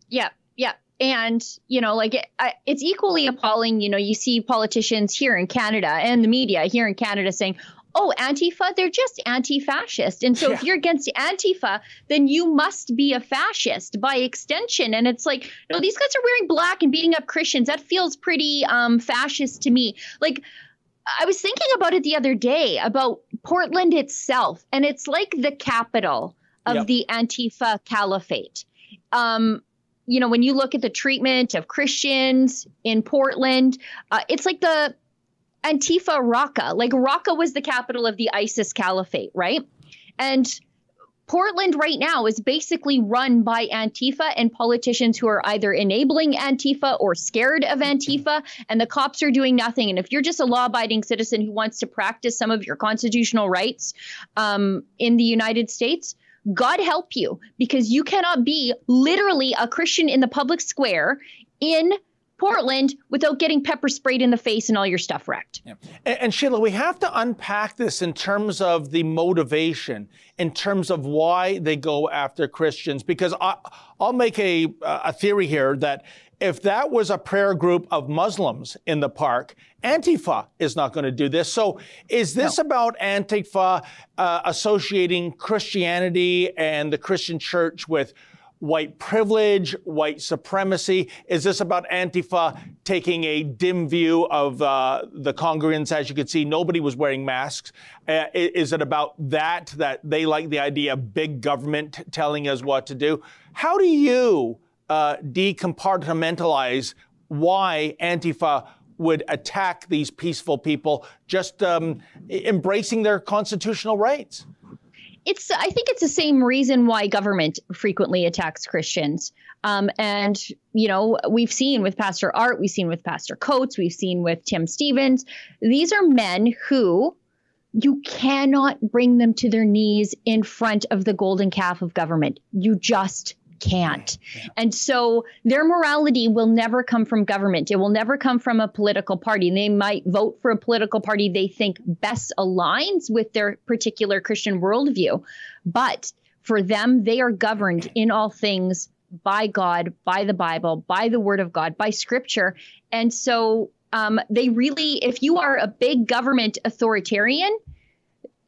[SPEAKER 3] Yeah, yeah. And, you know, like it, I, it's equally appalling. You know, you see politicians here in Canada and the media here in Canada saying, oh, Antifa, they're just anti fascist. And so if you're against Antifa, then you must be a fascist by extension. And it's like, no, these guys are wearing black and beating up Christians. That feels pretty um, fascist to me. Like, I was thinking about it the other day about Portland itself, and it's like the capital of
[SPEAKER 2] Yep.
[SPEAKER 3] the Antifa caliphate. Um, you know, when you look at the treatment of Christians in Portland, uh, it's like the Antifa Raqqa. Like Raqqa was the capital of the ISIS caliphate, right? And Portland right now is basically run by Antifa and politicians who are either enabling Antifa or scared of Antifa, and the cops are doing nothing. And if you're just a law abiding citizen who wants to practice some of your constitutional rights um, in the United States, God help you because you cannot be literally a Christian in the public square in Portland without getting pepper sprayed in the face and all your stuff wrecked.
[SPEAKER 2] And, and Sheila, we have to unpack this in terms of the motivation, in terms of why they go after Christians. Because I, I'll make a, a theory here that if that was a prayer group of Muslims in the park, Antifa is not going to do this. So is this about Antifa uh, associating Christianity and the Christian church with white privilege, white supremacy? Is this about Antifa taking a dim view of uh, the congregants? As you can see, nobody was wearing masks. Uh, is it about that, that they like the idea of big government telling us what to do? How do you uh, decompartmentalize why Antifa would attack these peaceful people just um, embracing their constitutional rights?
[SPEAKER 3] It's I think it's the same reason why government frequently attacks Christians. Um, and you know we've seen with Pastor Art, we've seen with Pastor Coates, we've seen with Tim Stephens. These are men who you cannot bring them to their knees in front of the golden calf of government. You just can't. And so their morality will never come from government. It will never come from a political party. They might vote for a political party they think best aligns with their particular Christian worldview. But for them, they are governed in all things by God, by the Bible, by the Word of God, by Scripture. And so um, they really, if you are a big government authoritarian,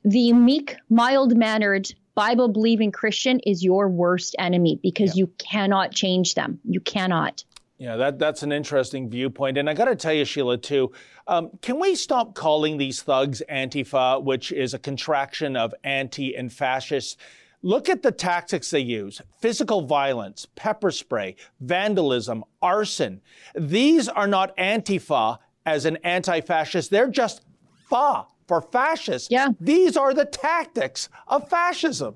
[SPEAKER 3] the meek, mild mannered, Bible believing Christian is your worst enemy because you cannot change them. You cannot.
[SPEAKER 2] Yeah, that, that's an interesting viewpoint. And I got to tell you, Sheila, too, um, can we stop calling these thugs Antifa, which is a contraction of anti and fascist? Look at the tactics they use physical violence, pepper spray, vandalism, arson. These are not Antifa as an anti fascist, they're just fa for fascists.
[SPEAKER 3] Yeah.
[SPEAKER 2] These are the tactics of fascism.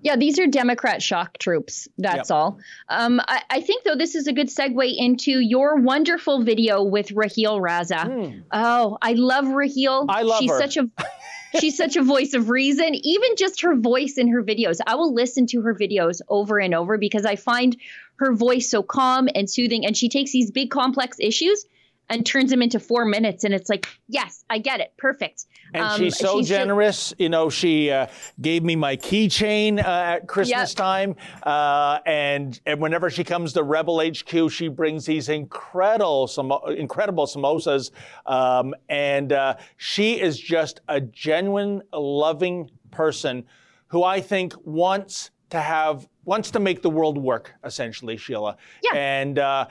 [SPEAKER 3] Yeah, these are Democrat shock troops. That's
[SPEAKER 2] Yep.
[SPEAKER 3] all. Um, I, I think, though, this is a good segue into your wonderful video with Raheel Raza. Oh, I love Raheel.
[SPEAKER 2] I love
[SPEAKER 3] She's
[SPEAKER 2] her.
[SPEAKER 3] such a [LAUGHS] she's such a voice of reason. Even just her voice in her videos, I will listen to her videos over and over because I find her voice so calm and soothing. And she takes these big complex issues and turns them into four minutes, and it's like, yes, I get it, perfect.
[SPEAKER 2] And
[SPEAKER 3] Um,
[SPEAKER 2] she's so
[SPEAKER 3] she's
[SPEAKER 2] generous. you know, she uh, gave me my keychain uh, at Christmas
[SPEAKER 3] Yep.
[SPEAKER 2] time. Uh, and, and whenever she comes to Rebel HQ, she brings these incredible, samo- incredible samosas. Um, and uh, she is just a genuine, loving person who I think wants to have, wants to make the world work, essentially, Sheila.
[SPEAKER 3] Yeah.
[SPEAKER 2] And, uh,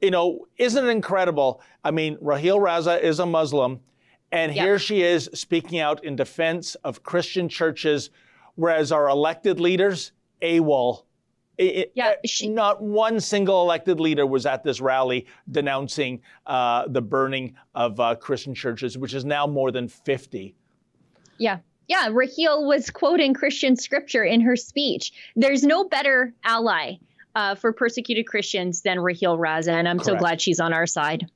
[SPEAKER 2] you know, isn't it incredible? I mean, Raheel Raza is a Muslim, and
[SPEAKER 3] Yep.
[SPEAKER 2] here she is speaking out in defense of Christian churches, whereas our elected leaders, AWOL. I- I-
[SPEAKER 3] Yeah,
[SPEAKER 2] uh,
[SPEAKER 3] she-
[SPEAKER 2] not one single elected leader was at this rally denouncing uh, the burning of uh, Christian churches, which is now more than 50.
[SPEAKER 3] Yeah. Yeah. Raheel was quoting Christian scripture in her speech. There's no better ally uh, for persecuted Christians than Raheel Raza. And I'm so glad she's on our side.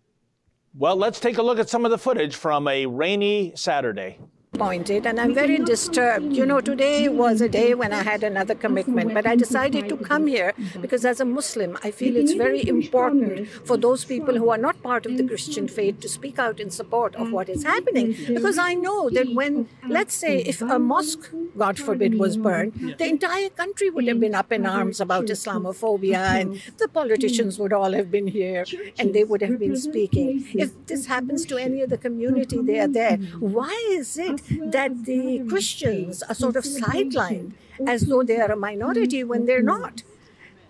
[SPEAKER 2] Well, let's take a look at some of the footage from a rainy Saturday.
[SPEAKER 9] Disappointed and I'm very disturbed. You know, today was a day when I had another commitment, but I decided to come here because as a Muslim, I feel it's very important for those people who are not part of the Christian faith to speak out in support of what is happening. Because I know that when, let's say, if a mosque, God forbid, was burned, the entire country would have been up in arms about Islamophobia and the politicians would all have been here and they would have been speaking. If this happens to any other community, they are there. Why is it that the Christians are sort of sidelined as though they are a minority when they're not?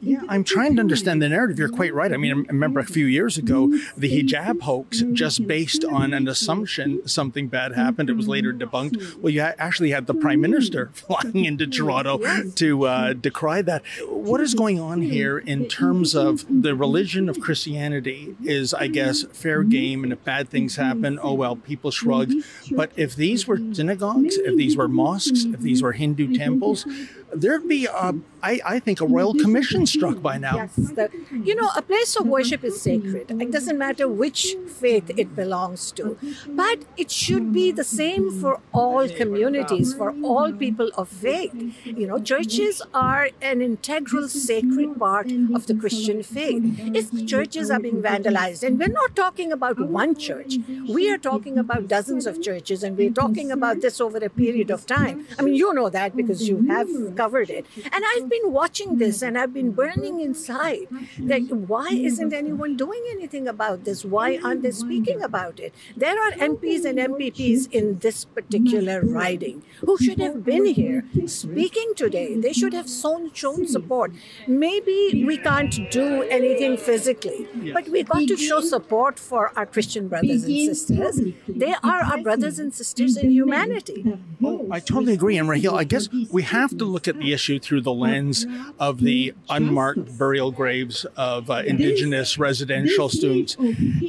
[SPEAKER 10] Yeah, I'm trying to understand the narrative. You're quite right. I mean, I remember a few years ago, the hijab hoax, just based on an assumption something bad happened. It was later debunked. Well, you actually had the prime minister [LAUGHS] flying into [LAUGHS] Toronto to uh, decry that. What is going on here in terms of the religion of Christianity is, I guess, fair game, and if bad things happen, oh well, people shrug. But if these were synagogues, if these were mosques, if these were Hindu temples, there'd be, a, I, I think, a royal commission struck by now.
[SPEAKER 9] Yes, you know, a place of worship is sacred. It doesn't matter which faith it belongs to, but it should be the same for all communities, for all people of faith. You know, churches are an integral, sacred part of the Christian faith. If churches are being vandalized, and we're not talking about one church, we are talking about dozens of churches, and we're talking about this over a period of time. I mean, you know that because you have covered it. And I've been watching this and I've been burning inside that why isn't anyone doing anything about this? Why aren't they speaking about it? There are MPs and MPPs in this particular riding who should have been here speaking today. They should have shown, shown support. Maybe we can't do anything physically, but we've got to show support for our Christian brothers and sisters. They are our brothers and sisters in humanity.
[SPEAKER 10] Oh, I totally agree. And Raheel, I guess we have to look at the issue through the lens of the unmarked burial graves of uh, Indigenous residential students.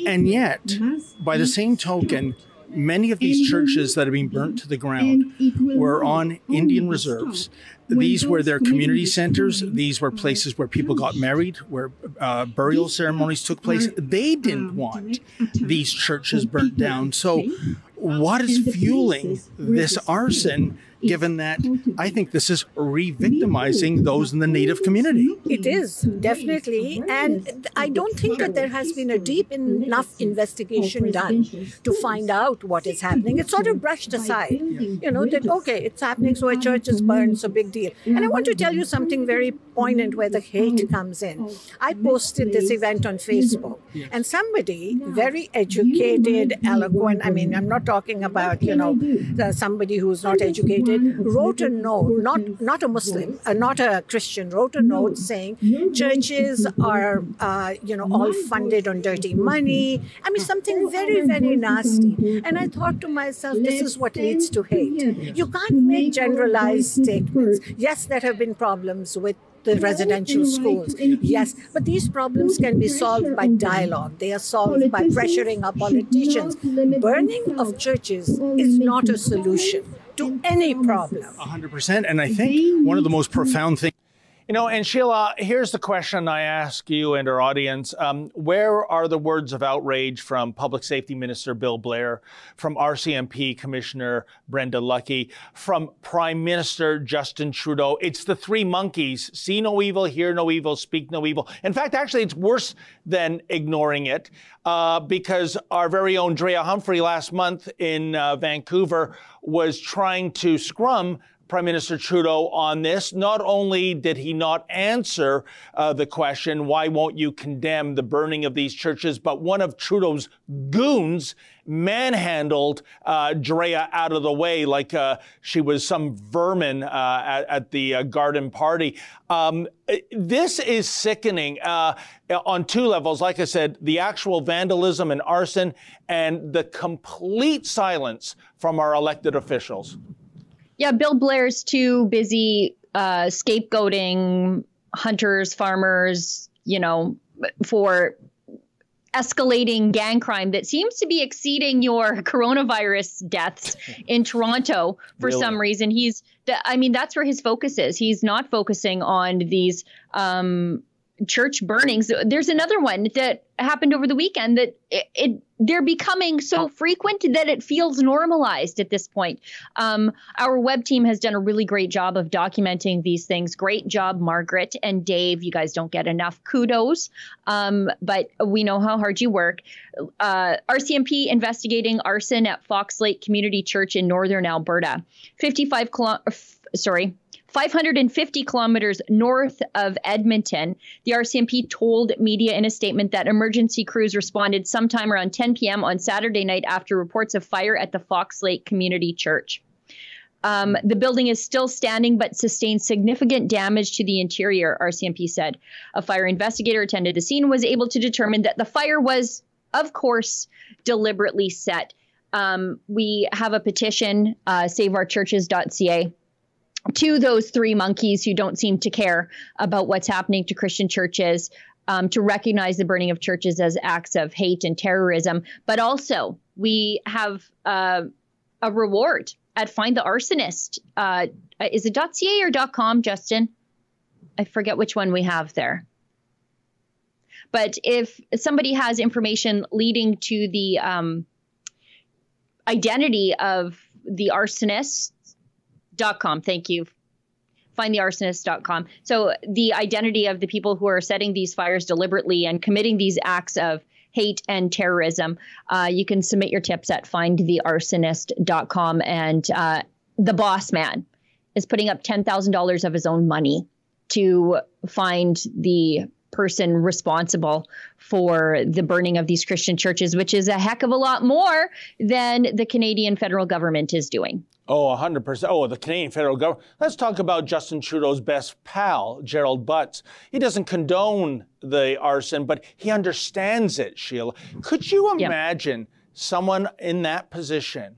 [SPEAKER 10] And yet, by the same token, many of these churches that have been burnt to the ground were on Indian reserves. These were their community centers. These were places where people got married, where uh, burial ceremonies took place. They didn't want these churches burnt down. So, what is fueling this arson? Given that I think this is re victimizing those in the Native community.
[SPEAKER 9] It is, definitely. And I don't think that there has been a deep enough investigation done to find out what is happening. It's sort of brushed aside. You know, that, okay, it's happening, so a church is burned, so big deal. And I want to tell you something very poignant where the hate comes in. I posted this event on Facebook, and somebody, very educated, eloquent, I mean, I'm not talking about, you know, somebody who's not educated, wrote a note, not, not a Muslim, uh, not a Christian, wrote a note saying churches are, uh, you know, all funded on dirty money. I mean, something very, very nasty. And I thought to myself, this is what leads to hate. You can't make generalized statements. Yes, there have been problems with the residential schools. Yes, but these problems can be solved by dialogue. They are solved by pressuring our politicians. Burning of churches is not a solution to any problem.
[SPEAKER 10] 100%. And I think one of the most profound things.
[SPEAKER 2] You know, and Sheila, here's the question I ask you and our audience. Um, where are the words of outrage from Public Safety Minister Bill Blair, from RCMP Commissioner Brenda Lucki, from Prime Minister Justin Trudeau? It's the three monkeys see no evil, hear no evil, speak no evil. In fact, actually, it's worse than ignoring it uh, because our very own Drea Humphrey last month in uh, Vancouver was trying to scrum Prime Minister Trudeau on this. Not only did he not answer uh, the question, why won't you condemn the burning of these churches, but one of Trudeau's goons manhandled uh, Drea out of the way like uh, she was some vermin uh, at, at, the uh, garden party. Um, this is sickening uh, on two levels. Like I said, the actual vandalism and arson, and the complete silence from our elected officials.
[SPEAKER 3] Yeah, Bill Blair's too busy uh, scapegoating hunters, farmers, you know, for escalating gang crime that seems to be exceeding your [LAUGHS] coronavirus deaths in Toronto for really? some reason. He's, I mean, that's where his focus is. He's not focusing on these um, church burnings. There's another one that happened over the weekend that it, it they're becoming so frequent that it feels normalized at this point. Um, our web team has done a really great job of documenting these things. Great job, Margaret and Dave. You guys don't get enough kudos, um, but we know how hard you work. Uh, RCMP investigating arson at Fox Lake Community Church in northern Alberta. 55 kilo- sorry 550 kilometers north of Edmonton. The RCMP told media in a statement that emergency crews responded sometime around 10 p.m. on Saturday night after reports of fire at the Fox Lake Community Church. Um, the building is still standing but sustained significant damage to the interior, RCMP said. A fire investigator attended the scene was able to determine that the fire was, of course, deliberately set. Um, we have a petition, uh, saveourchurches.ca to those three monkeys who don't seem to care about what's happening to Christian churches, um, to recognize the burning of churches as acts of hate and terrorism. But also, we have uh, a reward at Find the Arsonist. Uh, is it .ca or .com, Justin? I forget which one we have there. But if somebody has information leading to the um, identity of the arsonist com. Thank you. Findthearsonist.com. So the identity of the people who are setting these fires deliberately and committing these acts of hate and terrorism. Uh, you can submit your tips at findthearsonist.com. And uh, the boss man is putting up $10,000 of his own money to find the person responsible for the burning of these Christian churches, which is a heck of a lot more than the Canadian federal government is doing.
[SPEAKER 2] Oh, 100%. Oh, the Canadian federal government. Let's talk about Justin Trudeau's best pal, Gerald Butts. He doesn't condone the arson, but he understands it, Sheila. Could you imagine yep. someone in that position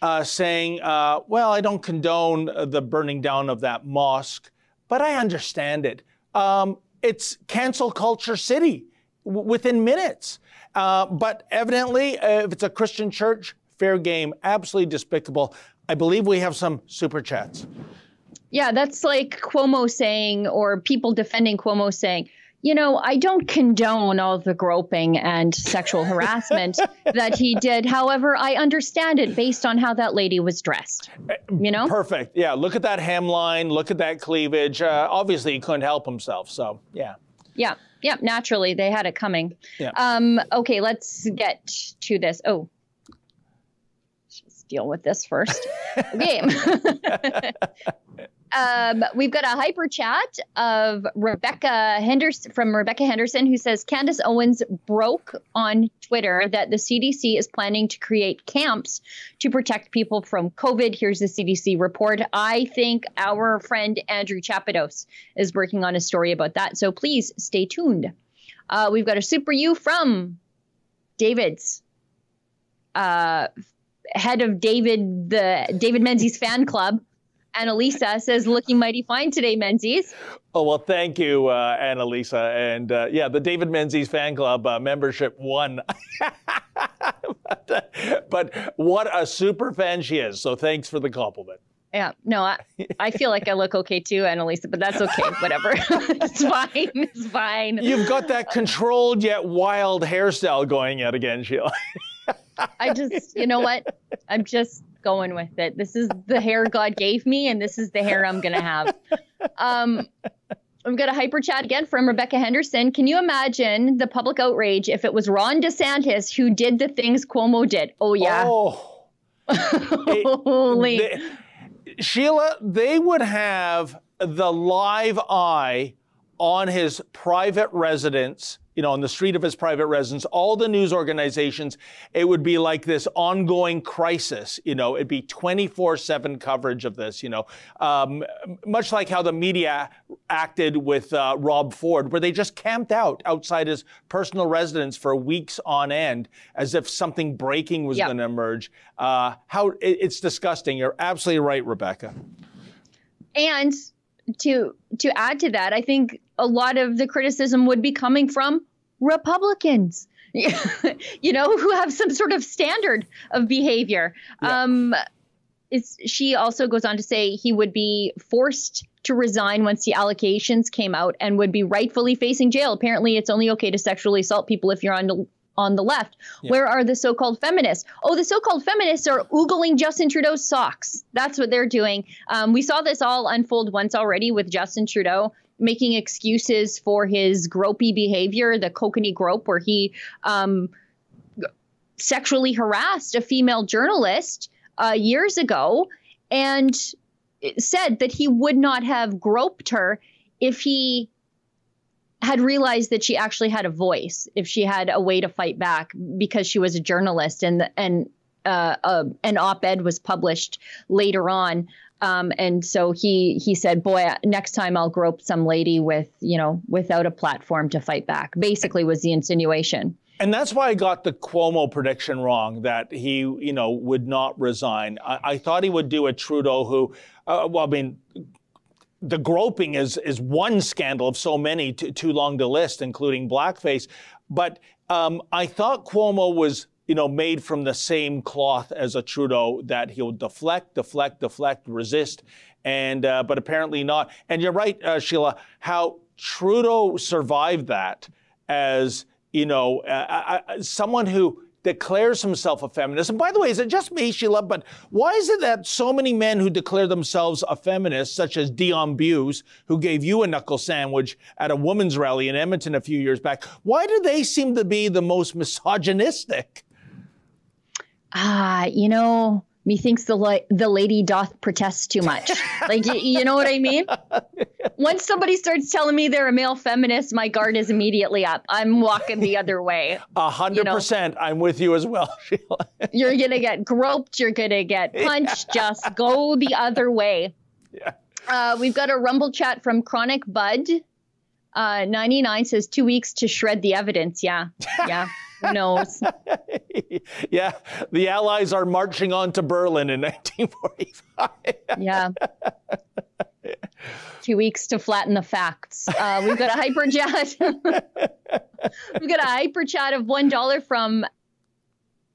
[SPEAKER 2] uh, saying, uh, well, I don't condone the burning down of that mosque, but I understand it. Um, it's cancel culture city w- within minutes. Uh, but evidently, uh, if it's a Christian church, fair game, absolutely despicable. I believe we have some super chats.
[SPEAKER 3] Yeah, that's like Cuomo saying, or people defending Cuomo saying, you know, I don't condone all the groping and sexual harassment [LAUGHS] that he did. However, I understand it based on how that lady was dressed. You know?
[SPEAKER 2] Perfect. Yeah. Look at that hemline. Look at that cleavage. Uh, obviously, he couldn't help himself. So, yeah.
[SPEAKER 3] Yeah. Yeah. Naturally, they had it coming. Yeah. Um, okay. Let's get to this. Oh, deal with this first. [LAUGHS] Game. [LAUGHS] um, we've got a hyper chat of Rebecca Henderson from Rebecca Henderson who says Candace Owens broke on Twitter that the CDC is planning to create camps to protect people from COVID. Here's the CDC report. I think our friend Andrew Chapados is working on a story about that. So please stay tuned. Uh, we've got a super you from David's uh, head of David, the David Menzies fan club. Annalisa says, looking mighty fine today, Menzies.
[SPEAKER 2] Oh, well, thank you, uh, Annalisa. And uh, yeah, the David Menzies fan club uh, membership won. but, [LAUGHS] but, what a super fan she is. So thanks for the compliment.
[SPEAKER 3] Yeah, no, I, I feel like I look okay too, Annalisa, but that's okay. Whatever. [LAUGHS] it's fine. It's fine.
[SPEAKER 2] You've got that controlled yet wild hairstyle going yet again, Sheila. [LAUGHS]
[SPEAKER 3] I just, you know what? I'm just going with it. This is the hair God gave me, and this is the hair I'm going to have. Um, I've got a hyper chat again from Rebecca Henderson. Can you imagine the public outrage if it was Ron DeSantis who did the things Cuomo did? Oh, yeah.
[SPEAKER 2] Oh. [LAUGHS]
[SPEAKER 3] Holy.
[SPEAKER 2] Sheila, they would have the live eye on his private residence, you know, on the street of his private residence, all the news organizations, it would be like this ongoing crisis. You know, it'd be 24 7 coverage of this, you know, um, much like how the media acted with uh, Rob Ford, where they just camped out outside his personal residence for weeks on end as if something breaking was
[SPEAKER 3] Yep.
[SPEAKER 2] going to emerge. Uh, how it, it's disgusting. You're absolutely right, Rebecca.
[SPEAKER 3] And to to add to that, I think a lot of the criticism would be coming from Republicans. [LAUGHS] you know, who have some sort of standard of behavior. Um, it's, she also goes on to say he would be forced to resign once the allegations came out and would be rightfully facing jail. Apparently, it's only okay to sexually assault people if you're on the on the left. Where are the so-called feminists? Oh, the so-called feminists are oogling Justin Trudeau's socks. That's what they're doing. Um, we saw this all unfold once already with Justin Trudeau making excuses for his gropey behavior, the kokanee grope, where he um, sexually harassed a female journalist uh, years ago and said that he would not have groped her if he had realized that she actually had a voice, if she had a way to fight back because she was a journalist and and uh, uh, an op-ed was published later on. Um, and so he he said, "Boy, next time I'll grope some lady with you know without a platform to fight back." Basically, was the insinuation.
[SPEAKER 2] And that's why I got the Cuomo prediction wrong that he, you know, would not resign. I, I thought he would do a Trudeau who, uh, well, I mean, the groping is is one scandal of so many, too, too long to list, including blackface. But um, I thought Cuomo was, you know, made from the same cloth as a Trudeau that he'll deflect, deflect, deflect, resist, and uh, but apparently not. And you're right, uh, Sheila, how Trudeau survived that as you know uh, uh, someone who declares himself a feminist. And by the way, is it just me, Sheila? But why is it that so many men who declare themselves a feminist, such as Dion Buse, who gave you a knuckle sandwich at a women's rally in Edmonton a few years back, why do they seem to be the most misogynistic?
[SPEAKER 3] Ah, you know, methinks the la- the lady doth protest too much. [LAUGHS] like y- you know what I mean? Once somebody starts telling me they're a male feminist, my guard is immediately up. I'm walking the other way. [LAUGHS]
[SPEAKER 2] A hundred percent. I'm with you as well, [LAUGHS] Sheila.
[SPEAKER 3] You're gonna get groped. You're gonna get punched. Just go the other way.
[SPEAKER 2] Yeah.
[SPEAKER 3] Uh, we've got a rumble chat from Chronic Bud. Uh, 99 says two weeks to shred the evidence. Yeah, yeah. Who knows? [LAUGHS]
[SPEAKER 2] yeah, the Allies are marching on to Berlin in [LAUGHS] 1945.
[SPEAKER 3] Yeah. Two weeks to flatten the facts. Uh, we've got a hyper chat. [LAUGHS] we've got a hyper chat of one dollar from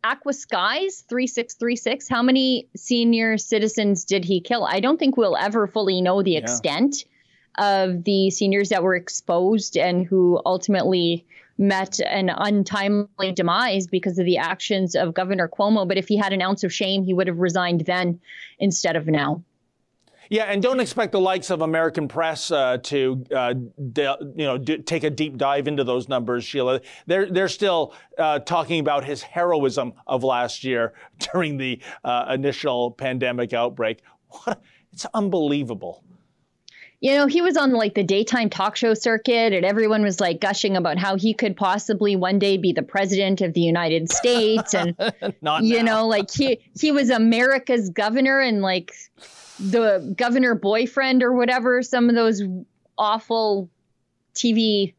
[SPEAKER 3] Aqua Skies three six three six. How many senior citizens did he kill? I don't think we'll ever fully know the
[SPEAKER 2] Yeah.
[SPEAKER 3] extent of the seniors that were exposed and who ultimately met an untimely demise because of the actions of Governor Cuomo. But if he had an ounce of shame, he would have resigned then instead of now.
[SPEAKER 2] Yeah, and don't expect the likes of American press uh, to, uh, de- you know, d- take a deep dive into those numbers, Sheila. They're they're still uh, talking about his heroism of last year [LAUGHS] during the uh, initial pandemic outbreak. [LAUGHS] What? It's unbelievable.
[SPEAKER 3] You know, he was on like the daytime talk show circuit, and everyone was like gushing about how he could possibly one day be the president of the United States. And, [LAUGHS]
[SPEAKER 2] Not
[SPEAKER 3] you
[SPEAKER 2] now.
[SPEAKER 3] know, like he, he was America's governor and like the governor boyfriend or whatever, some of those awful TV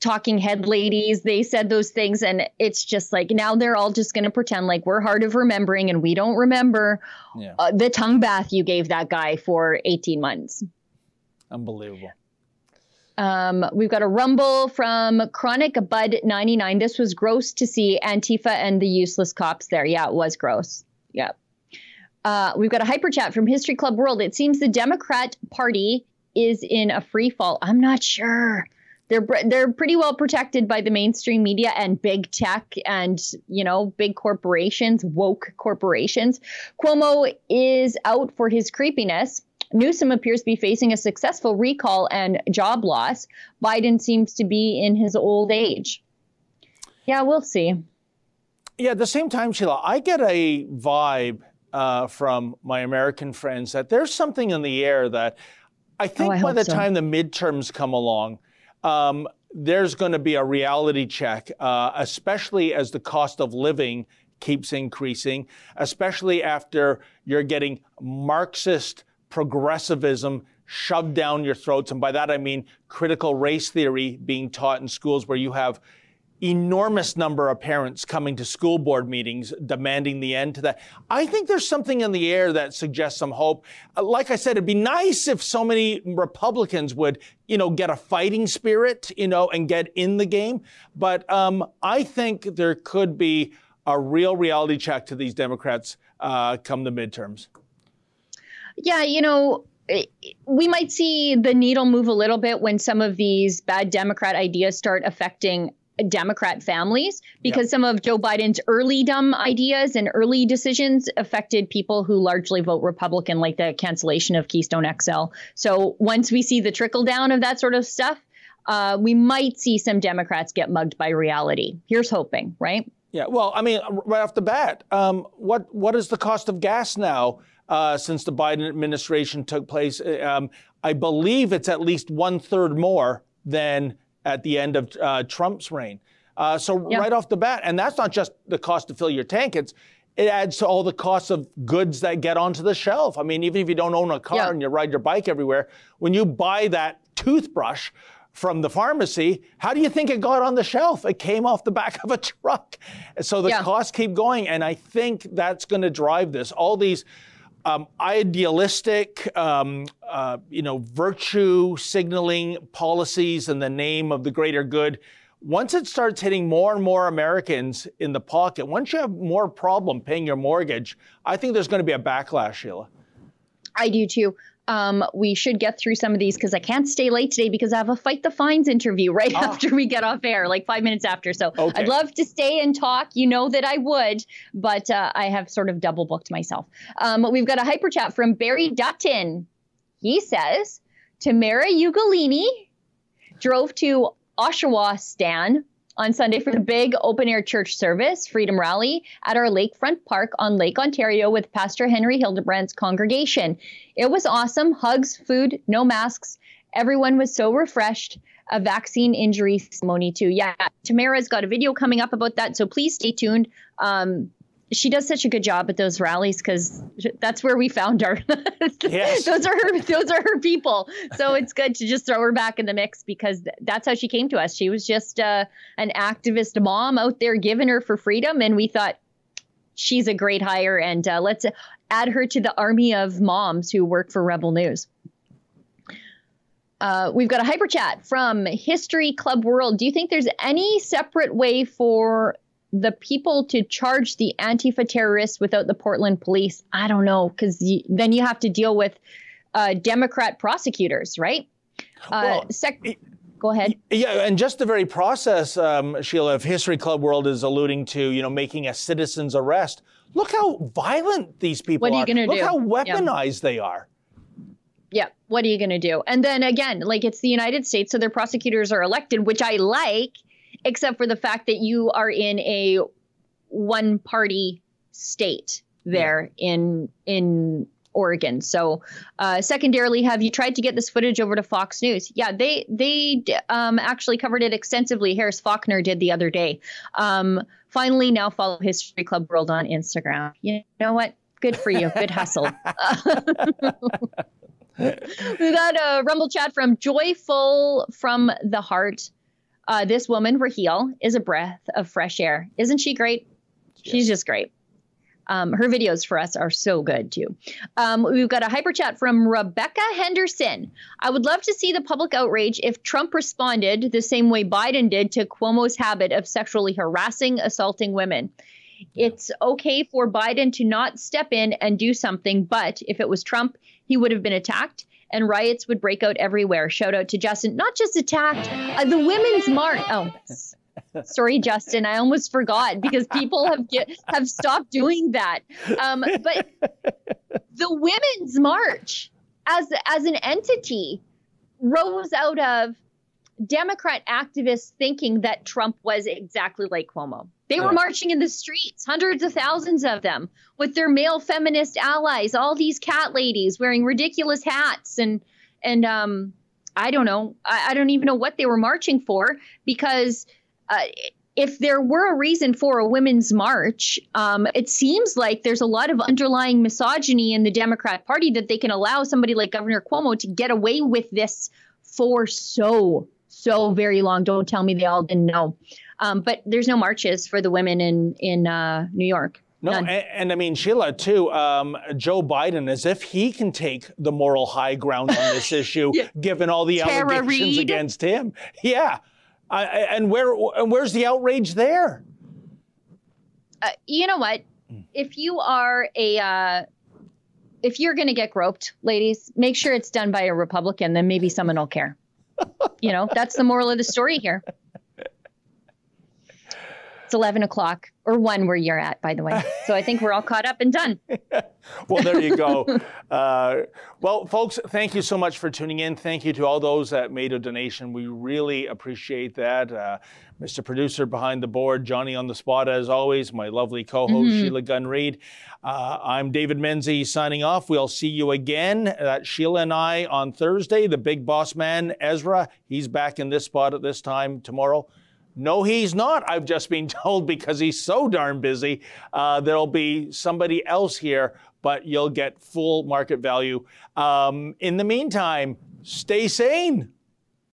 [SPEAKER 3] talking head ladies, they said those things. And it's just like now they're all just going to pretend like we're hard of remembering and we don't remember
[SPEAKER 2] Yeah.
[SPEAKER 3] uh, the tongue bath you gave that guy for 18 months.
[SPEAKER 2] Unbelievable.
[SPEAKER 3] Um, we've got a rumble from Chronic Bud 99. This was gross to see Antifa and the useless cops there. Yeah, it was gross. Yeah. Uh, we've got a hyper chat from History Club World. It seems the Democrat Party is in a free fall. I'm not sure. They're they're pretty well protected by the mainstream media and big tech and you know big corporations, woke corporations. Cuomo is out for his creepiness. Newsom appears to be facing a successful recall and job loss. Biden seems to be in his old age. Yeah, we'll see.
[SPEAKER 2] Yeah, at the same time, Sheila, I get a vibe uh, from my American friends that there's something in the air that I think
[SPEAKER 3] Oh, I
[SPEAKER 2] by the
[SPEAKER 3] so.
[SPEAKER 2] time the midterms come along, um, there's going to be a reality check, uh, especially as the cost of living keeps increasing, especially after you're getting Marxist progressivism shoved down your throats. And by that, I mean critical race theory being taught in schools where you have enormous number of parents coming to school board meetings demanding the end to that. I think there's something in the air that suggests some hope. Uh, Like I said, it'd be nice if so many Republicans would, you know, get a fighting spirit, you know, and get in the game. But um, I think there could be a real reality check to these Democrats uh, come the midterms.
[SPEAKER 3] Yeah, you know, we might see the needle move a little bit when some of these bad Democrat ideas start affecting Democrat families because some of Joe Biden's early dumb ideas and early decisions affected people who largely vote Republican, like the cancellation of Keystone XL. So once we see the trickle down of that sort of stuff, uh, we might see some Democrats get mugged by reality. Here's hoping, right?
[SPEAKER 2] Yeah, well, I mean, right off the bat, um, what what is the cost of gas now uh, since the Biden administration took place? Uh, Um, I believe it's at least one third more than at the end of uh, Trump's reign. Uh, so right off the bat, and that's not just the cost to fill your tank; it's it adds to all the costs of goods that get onto the shelf. I mean, even if you don't own a car and you ride your bike everywhere, when you buy that toothbrush from the pharmacy, how do you think it got on the shelf? It came off the back of a [LAUGHS] truck. So the costs keep going. And I think that's going to drive this. All these um, idealistic, um, uh, you know, virtue signaling policies in the name of the greater good. Once it starts hitting more and more Americans in the pocket, once you have more problem paying your mortgage, I think there's going to be a backlash, Sheila.
[SPEAKER 3] I do too. Um, we should get through some of these because I can't stay late today because I have a fight the fines interview [LAUGHS] right after we get off air, like five minutes after. So
[SPEAKER 2] Okay.
[SPEAKER 3] I'd love to stay and talk. You know that I would, but uh, I have sort of double booked myself. Um, we've got a hyper chat from Barry Dutton. He says Tamara Ugolini drove to Oshawa Stan on Sunday for the big open air church service, Freedom Rally, at our lakefront park on Lake Ontario with Pastor Henry Hildebrandt's congregation. It was awesome. Hugs, food, no masks. Everyone was so refreshed. A vaccine injury ceremony, too. Yeah, Tamara's got a video coming up about that, so please stay tuned. Um, she does such a good job at those rallies because that's where we found her. [LAUGHS]
[SPEAKER 2] Yes.
[SPEAKER 3] those are her. Those are her people. So it's good to just throw her back in the mix because th- that's how she came to us. She was just uh, an activist mom out there giving her for freedom, and we thought she's a great hire, and uh, let's add her to the army of moms who work for Rebel News. Uh, we've got a hyper chat from History Club World. Do you think there's any separate way for the people to charge the Antifa terrorists without the Portland police? I don't know, because then you have to deal with uh, Democrat prosecutors, right? Uh, sec- go ahead.
[SPEAKER 2] Yeah, and just the very process, um, Sheila, of History Club World is alluding to, you know, making a citizen's arrest. Look how violent these people
[SPEAKER 3] What are you
[SPEAKER 2] are.
[SPEAKER 3] gonna do?
[SPEAKER 2] Look how
[SPEAKER 3] Yeah.
[SPEAKER 2] weaponized they are.
[SPEAKER 3] Yeah, what are you going to do? And then again, like it's the United States, so their prosecutors are elected, which I like, except for the fact that you are in a one party state there in in Oregon. So, uh, secondarily, have you tried to get this footage over to Fox News? Yeah, they they um, actually covered it extensively. Harris Faulkner did the other day. Um, finally, now follow History Club World on Instagram. You know what? Good for you. Good hustle. [LAUGHS] [LAUGHS] we got a rumble chat from Joyful from the Heart. Uh, this woman, Raheel, is a breath of fresh air. Isn't she great? She's just great. Um, her videos for us are so good too. Um, we've got a hyper chat from Rebecca Henderson. I would love to see the public outrage if Trump responded the same way Biden did to Cuomo's habit of sexually harassing, assaulting women. It's okay for Biden to not step in and do something, but if it was Trump, he would have been attacked and riots would break out everywhere. Shout out to Justin. Not just attacked, uh, the women's march. Oh, sorry, Justin. I almost forgot because people have get, have stopped doing that. Um, but the women's march as as an entity rose out of Democrat activists thinking that Trump was exactly like Cuomo. They were marching in the streets, hundreds of thousands of them, with their male feminist allies, all these cat ladies wearing ridiculous hats and and um I don't know. I, I don't even know what they were marching for because uh, if there were a reason for a women's march, um, it seems like there's a lot of underlying misogyny in the Democrat Party that they can allow somebody like Governor Cuomo to get away with this for so, so very long. Don't tell me they all didn't know. Um, but there's no marches for the women in in uh, New York.
[SPEAKER 2] No, and, and I mean Sheila too. Um, Joe Biden, as if he can take the moral high ground on this [LAUGHS] issue, given all the
[SPEAKER 3] Tara
[SPEAKER 2] allegations
[SPEAKER 3] Reade.
[SPEAKER 2] against him. Yeah, I, I- and where and where's the outrage there?
[SPEAKER 3] uh, you know what? If you are a, uh, if you're going to get groped, ladies, make sure it's done by a Republican. Then maybe someone will care. You know, that's the moral of the story here. It's 11 o'clock or one where you're at, by the way. So I think we're all caught up and done. [LAUGHS]
[SPEAKER 2] Well, there you go. uh, well, folks, thank you so much for tuning in. Thank you to all those that made a donation. We really appreciate that. Uh, Mr. Producer behind the board, Johnny on the spot, as always, my lovely co host,
[SPEAKER 3] Mhm.
[SPEAKER 2] Sheila Gunn Reid. Uh, I'm David Menzies signing off. We'll see you again. That's Sheila and I on Thursday. The big boss man, Ezra, he's back in this spot at this time tomorrow. No, he's not. I've just been [LAUGHS] told because he's so darn busy. Uh, there'll be somebody else here, but you'll get full market value. Um, in the meantime, stay sane.